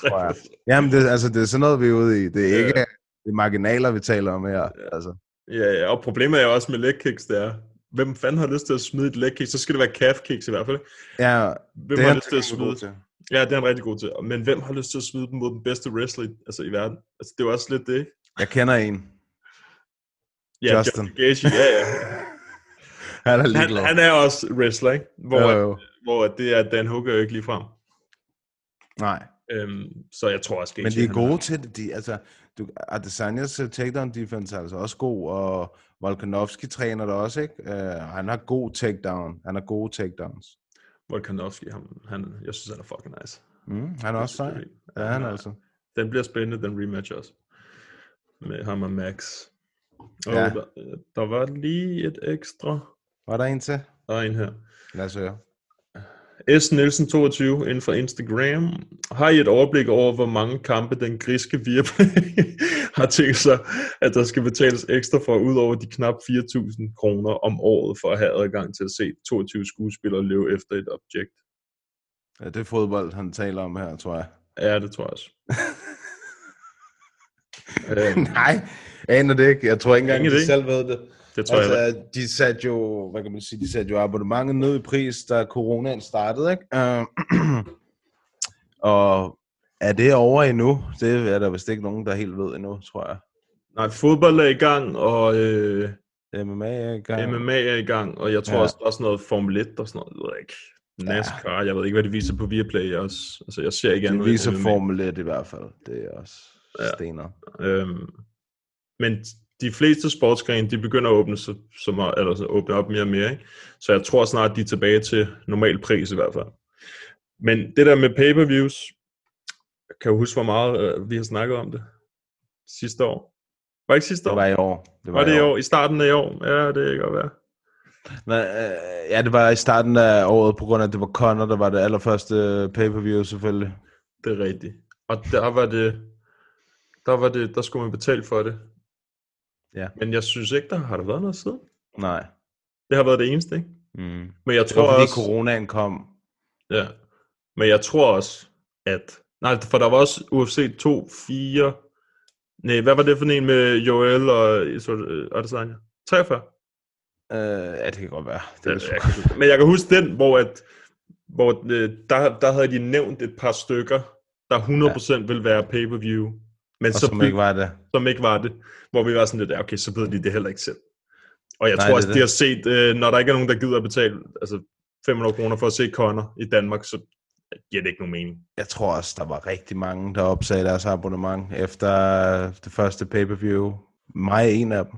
tror jeg. Jamen, det, altså, det er sådan noget, vi er ude i. Det er Ja. ikke det er marginaler, vi taler om her. Altså. Ja, ja, og problemet er jo også med leg kicks, det er, hvem fanden har lyst til at smide et leg kick? Så skal det være calf kicks i hvert fald. Ja, Hvem det har lyst til at smide? til. Ja, det er han rigtig god til. Men hvem har lyst til at smide dem mod den bedste wrestler altså, i verden? Altså, det er jo også lidt det, ikke? Jeg kender en. Ja, Justin. Justin Gaethje, ja, ja. Han er Han, han er også wrestler, ikke? Hvor, Jo, jo, jo. hvor det er Dan Hooker jo ikke lige frem. Nej. Øhm, så jeg tror også, Men Gaethje, de er gode til det. De, altså, du, Adesanyas uh, takedown defense er altså også god, og Volkanovski træner det også, ikke? Uh, han har god takedown. Han har gode takedowns. Volkanovski, han, han, jeg synes, han er fucking nice. Mm, han er også sej. Ja, han er altså. Den bliver spændende, den rematch også. Med ham og Max. Og ja. der, der var lige et ekstra. Var der en til? Der er en her. Lad os høre. S. Nielsen 22 inden for Instagram. Har I et overblik over, hvor mange kampe den griske Viaplay har tænkt sig, at der skal betales ekstra for, ud over de knap 4.000 kroner om året, for at have adgang til at se 22 skuespillere leve efter et objekt? Ja, det er fodbold, han taler om her, tror jeg. Ja, det tror jeg også. øhm, Nej, aner det ikke. Jeg tror ikke engang, de selv ved det. Det tror jeg altså, de satte jo, hvad kan man sige, de satte jo abonnementet ned i pris, da coronaen startede, ikke? Uh, og er det over endnu? Det er der vist ikke nogen, der helt ved endnu, tror jeg. Nej, fodbold er i gang, og øh, MMA er i gang. MMA er i gang, og jeg tror Ja. ja. også, der er sådan noget Formel 1 og sådan noget, jeg ved ikke. NASCAR, jeg ved ikke, hvad de viser på Viaplay. Jeg, også, altså, jeg ser ikke De andet viser end MMA. Formel 1 i hvert fald. Det er også Ja. stener. Øhm, men de fleste sportsgrene, de begynder at åbne, så, som, er- eller så åbne op mere og mere. Ikke? Så jeg tror snart, de er tilbage til normal pris i hvert fald. Men det der med pay-per-views, kan du huske, hvor meget øh, vi har snakket om det sidste år? Var det ikke sidste Det år? var i år. Det var, var det i år? I starten af i år? Ja, det kan godt være. Men, øh, ja, det var i starten af året, på grund af, at det var Conor, der var det allerførste pay-per-view selvfølgelig. Det er rigtigt. Og der var det, der var det, der skulle man betale for det. Ja. Men jeg synes ikke, der har der været noget siden. Nej. Det har været det eneste, ikke? Mm. Men jeg Det tror var fordi også... coronaen kom. Ja. Men jeg tror også, at... Nej, for der var også UFC 2, 4... Nej, hvad var det for en med Joel og øh, Adesanya? 43? Øh, ja, det kan godt være. Det Ja, er jeg kan, men jeg kan huske den, hvor, at, hvor øh, der, der havde de nævnt et par stykker, der 100% ja. ville være pay-per-view. Men og så som ikke var det. som ikke var det. Hvor vi var sådan lidt, okay, så ved de det heller ikke selv. Og jeg Nej, tror det også, er de har set, øh, når der ikke er nogen, der gider at betale altså 500 kroner for at se Conor i Danmark, så giver det ikke nogen mening. Jeg tror også, der var rigtig mange, der opsagde deres abonnement efter det første pay-per-view. Mig er en af dem.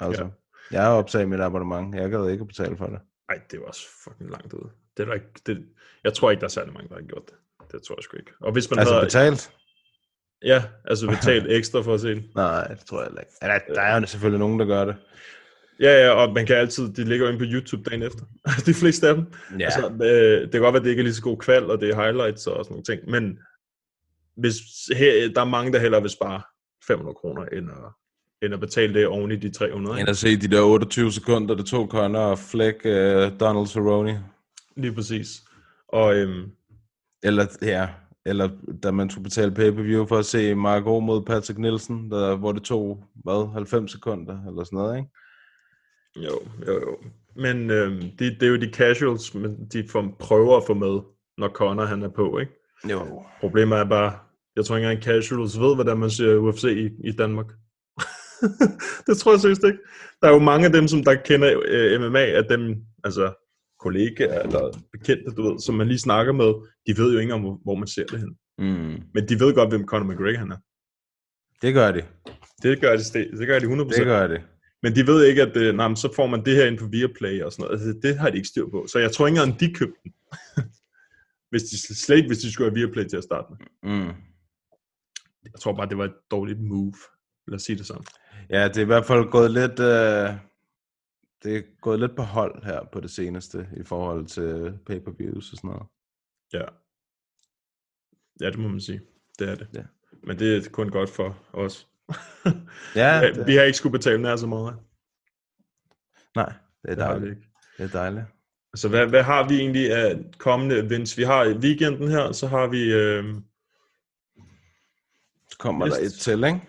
Altså, ja. jeg har opsagt mit abonnement. Jeg gad ikke at betale for det. Nej, det var også fucking langt ud. Det er der ikke, det, jeg tror ikke, der er særlig mange, der har gjort det. Det tror jeg sgu ikke. Og hvis man Altså havde, betalt? Ja, altså betalt ekstra for at se den. Nej, det tror jeg ikke. Ja, Der, der er jo selvfølgelig nogen, der gør det. Ja, ja, og man kan altid, de ligger jo inde på YouTube dagen efter. de fleste af dem. Ja. Altså, øh, det kan godt være, at det ikke er lige så god kval, og det er highlights og sådan nogle ting, men hvis, her, der er mange, der hellere vil spare 500 kroner, end at, end at betale det oven i de 300. End at se de der 28 sekunder, det tog Conor og Fleck uh, Donald Cerrone. Lige præcis. Og øhm, Eller, ja, eller da man skulle betale pay-per-view for at se Marco mod Patrick Nielsen, der, hvor det tog, hvad, 90 sekunder, eller sådan noget, ikke? jo, jo, jo. Men øhm, det, det er jo de casuals, men de får, prøver at få med, når Connor han er på, ikke? Jo. Problemet er bare, jeg tror ikke engang casuals ved, hvordan man ser UFC i, i Danmark. det tror jeg seriøst ikke. Der er jo mange af dem, som der kender øh, MMA, af dem, altså kollegaer eller bekendte, du ved, som man lige snakker med, de ved jo ikke om, hvor- man ser det hen. Mm. Men de ved godt, hvem Conor McGregor han er. Det gør de. Det gør de, det gør de 100%. Det gør de. Men de ved ikke, at øh, nej, så får man det her ind på Viaplay og sådan noget. Altså, det har de ikke styr på. Så jeg tror ikke engang, de købte den. hvis de, slet ikke, hvis de skulle have Viaplay til at starte med. Mm. Jeg tror bare, det var et dårligt move. Lad os sige det sådan. Ja, det er i hvert fald gået lidt, øh, det er gået lidt på hold her på det seneste, i forhold til pay-per-views og sådan noget. Ja. Ja, det må man sige. Det er det. Ja. Men det er kun godt for os. Ja, Ja, det- vi har ikke skulle betale nær så meget. Nej, det er Det dejligt. ikke. Det er dejligt. Så hvad, hvad har vi egentlig af kommende events? Vi har i weekenden her, så har vi... Øh, Så kommer der et til, ikke?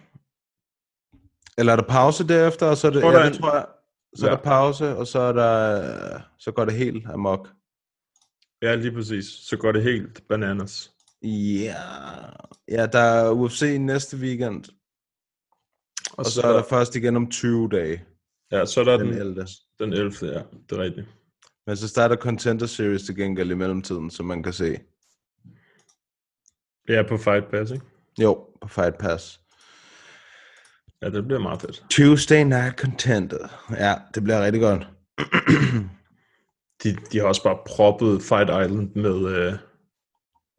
Eller er der pause derefter, og så er det, Tror, ja, det tror jeg, så er Ja. der pause, og så er der, så går det helt amok. ja, lige præcis. Så går det helt bananas. Ja, ja, der er UFC næste weekend, og, og så, så er der først igen om 20 dage. Ja, så er der Den den, 11. den 11. Ja, det er rigtigt. Men så starter Contender Series til gengæld i mellemtiden, som man kan se. Ja, på Fight Pass, ikke? Jo, på Fight Pass. Ja, det bliver meget fedt. Tuesday Night Contender. Ja, det bliver rigtig godt. De, de har også bare proppet Fight Island med, øh,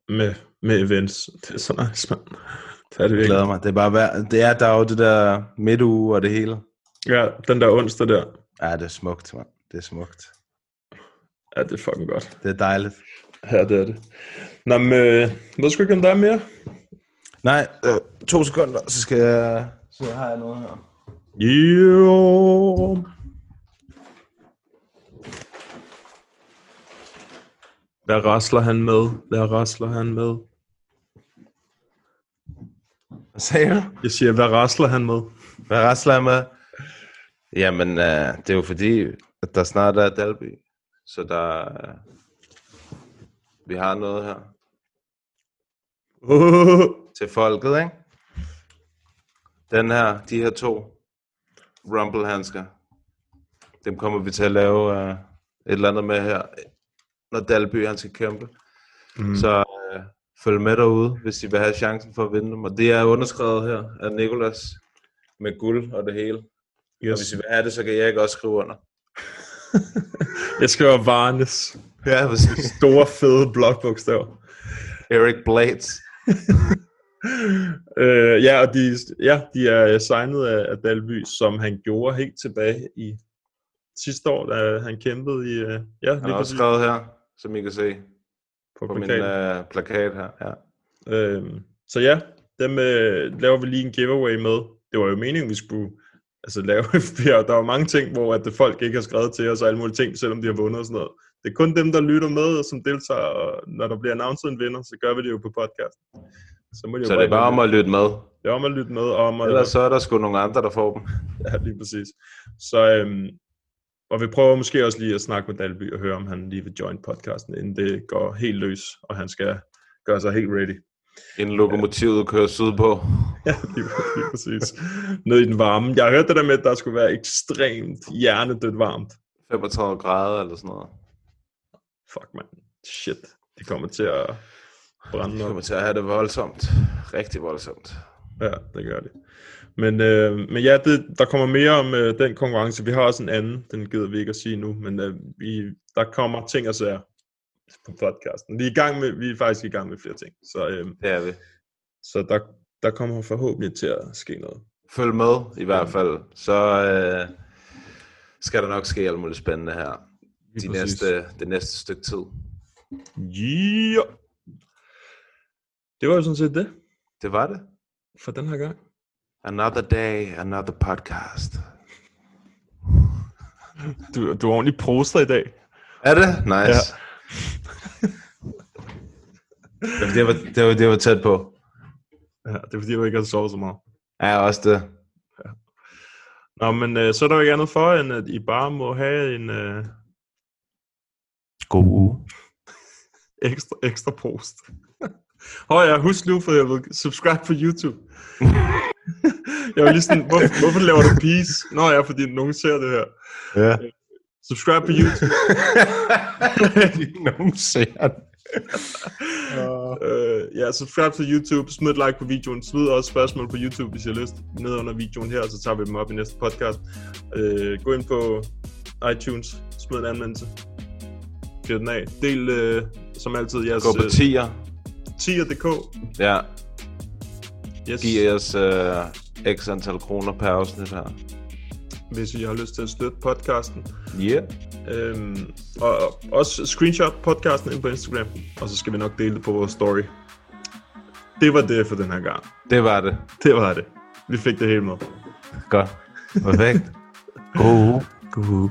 med, med events. Det er så nice, mand. Det er det Jeg glæder mig. Det er bare hver, det er, der er jo det der midtuge og det hele. Ja, den der onsdag der. Ja, det er smukt, mand. Det er smukt. Ja, det er fucking godt. Det er dejligt. Ja, det er det. Nå, men øh, ved sgu ikke, om der er mere? Nej, øh, to sekunder, så skal jeg... Så har jeg noget her. Jo. Hvad rasler han med? Hvad rasler han med? Hvad sagde du? Jeg siger, hvad rasler han med? Hvad rasler jeg med? Jamen, øh, det er jo fordi, at der snart er Dalby. Så der... Øh, vi har noget her Oh, til folket, ikke? Den her, de her to Rumble-handsker, dem kommer vi til at lave øh, et eller andet med her, når Dalby han skal kæmpe. Mm. Så øh, følg med derude, hvis I vil have chancen for at vinde dem. Og det er underskrevet her af Nikolas med guld og det hele. Yes. Og hvis I vil have det, så kan jeg ikke også skrive under. jeg skriver Varnes. Ja, præcis. Store, fede blokbogstaver. Eric Blades. øh, ja, og de, ja, de er signet af, af Dalby, som han gjorde helt tilbage i sidste år, da han kæmpede i... Uh, ja, Han har også skrevet her, som I kan se på, på min plakaten. uh, plakat her. Ja. Øhm, så ja, dem øh, laver vi lige en giveaway med. Det var jo meningen, vi skulle altså, lave flere. Der var mange ting, hvor at folk ikke har skrevet til os og alle mulige ting, selvom de har vundet og sådan noget. Det er kun dem, der lytter med og som deltager, og når der bliver announceret en vinder, så gør vi det jo på podcast. Så, må de jo Så det er bare om at lytte med. Det er om at lytte med, og om at... Ellers så er der sgu nogle andre, der får dem. Ja, lige præcis. Så, øhm, og vi prøver måske også lige at snakke med Dalby og høre, om han lige vil join podcasten, inden det går helt løs, og han skal gøre sig helt ready. Inden lokomotivet kører sydpå. Ja, lige, lige præcis. Ned i den varme. Jeg har hørt det der med, at der skulle være ekstremt hjernedødt varmt. 35 grader eller sådan noget. Fuck, man. Shit. Det kommer til at brænde De kommer til at have det voldsomt. Rigtig voldsomt. Ja, det gør det. Men, øh, men ja, det, der kommer mere om øh, den konkurrence. Vi har også en anden, den gider vi ikke at sige nu, men øh, vi, der kommer ting og sager på podcasten. Vi er, i gang med, vi er faktisk i gang med flere ting, så, øh, Det er vi. så der, der kommer forhåbentlig til at ske noget. Følg med i hvert fald. Så øh, skal der nok ske alt muligt spændende her. De præcis. næste, det næste stykke tid. Ja! Det var jo sådan set det Det var det. for den her gang. Another day, another podcast. Du, du er ordentlig poster i dag. Er det? Nice. Ja. det, var, det, var, det, var, det var tæt på. Ja, det er fordi, du ikke har sovet så meget. Ja, også det. Nå, men øh, så er der jo ikke andet for, end at I bare må have en øh, God uge. ekstra, ekstra post. Åh oh, ja, husk nu for helvede, subscribe på YouTube. jeg var lige sådan, hvorfor, hvorfor laver du peace? Nå ja, fordi nogen ser det her. Ja. Subscribe på YouTube. Nogen ser det. uh, ja, subscribe til YouTube, smid et like på videoen, smid også spørgsmål på YouTube, hvis I har lyst, ned under videoen her, så tager vi dem op i næste podcast. Uh, gå ind på iTunes, smid en anmeldelse. Fyr den af. Del, uh, som altid, jeres Gå på øh, tier. tier.dk. Ja, Yes. giv os uh, x antal kroner per afsnit her. hvis I har lyst til at støtte podcasten. Yeah. Øhm, og og også screenshot podcasten ind på Instagram, og så skal vi nok dele det på vores story. Det var det for den her gang. Det var det. Det var det. Vi fik det hele med. Godt. Perfekt. God uge. God.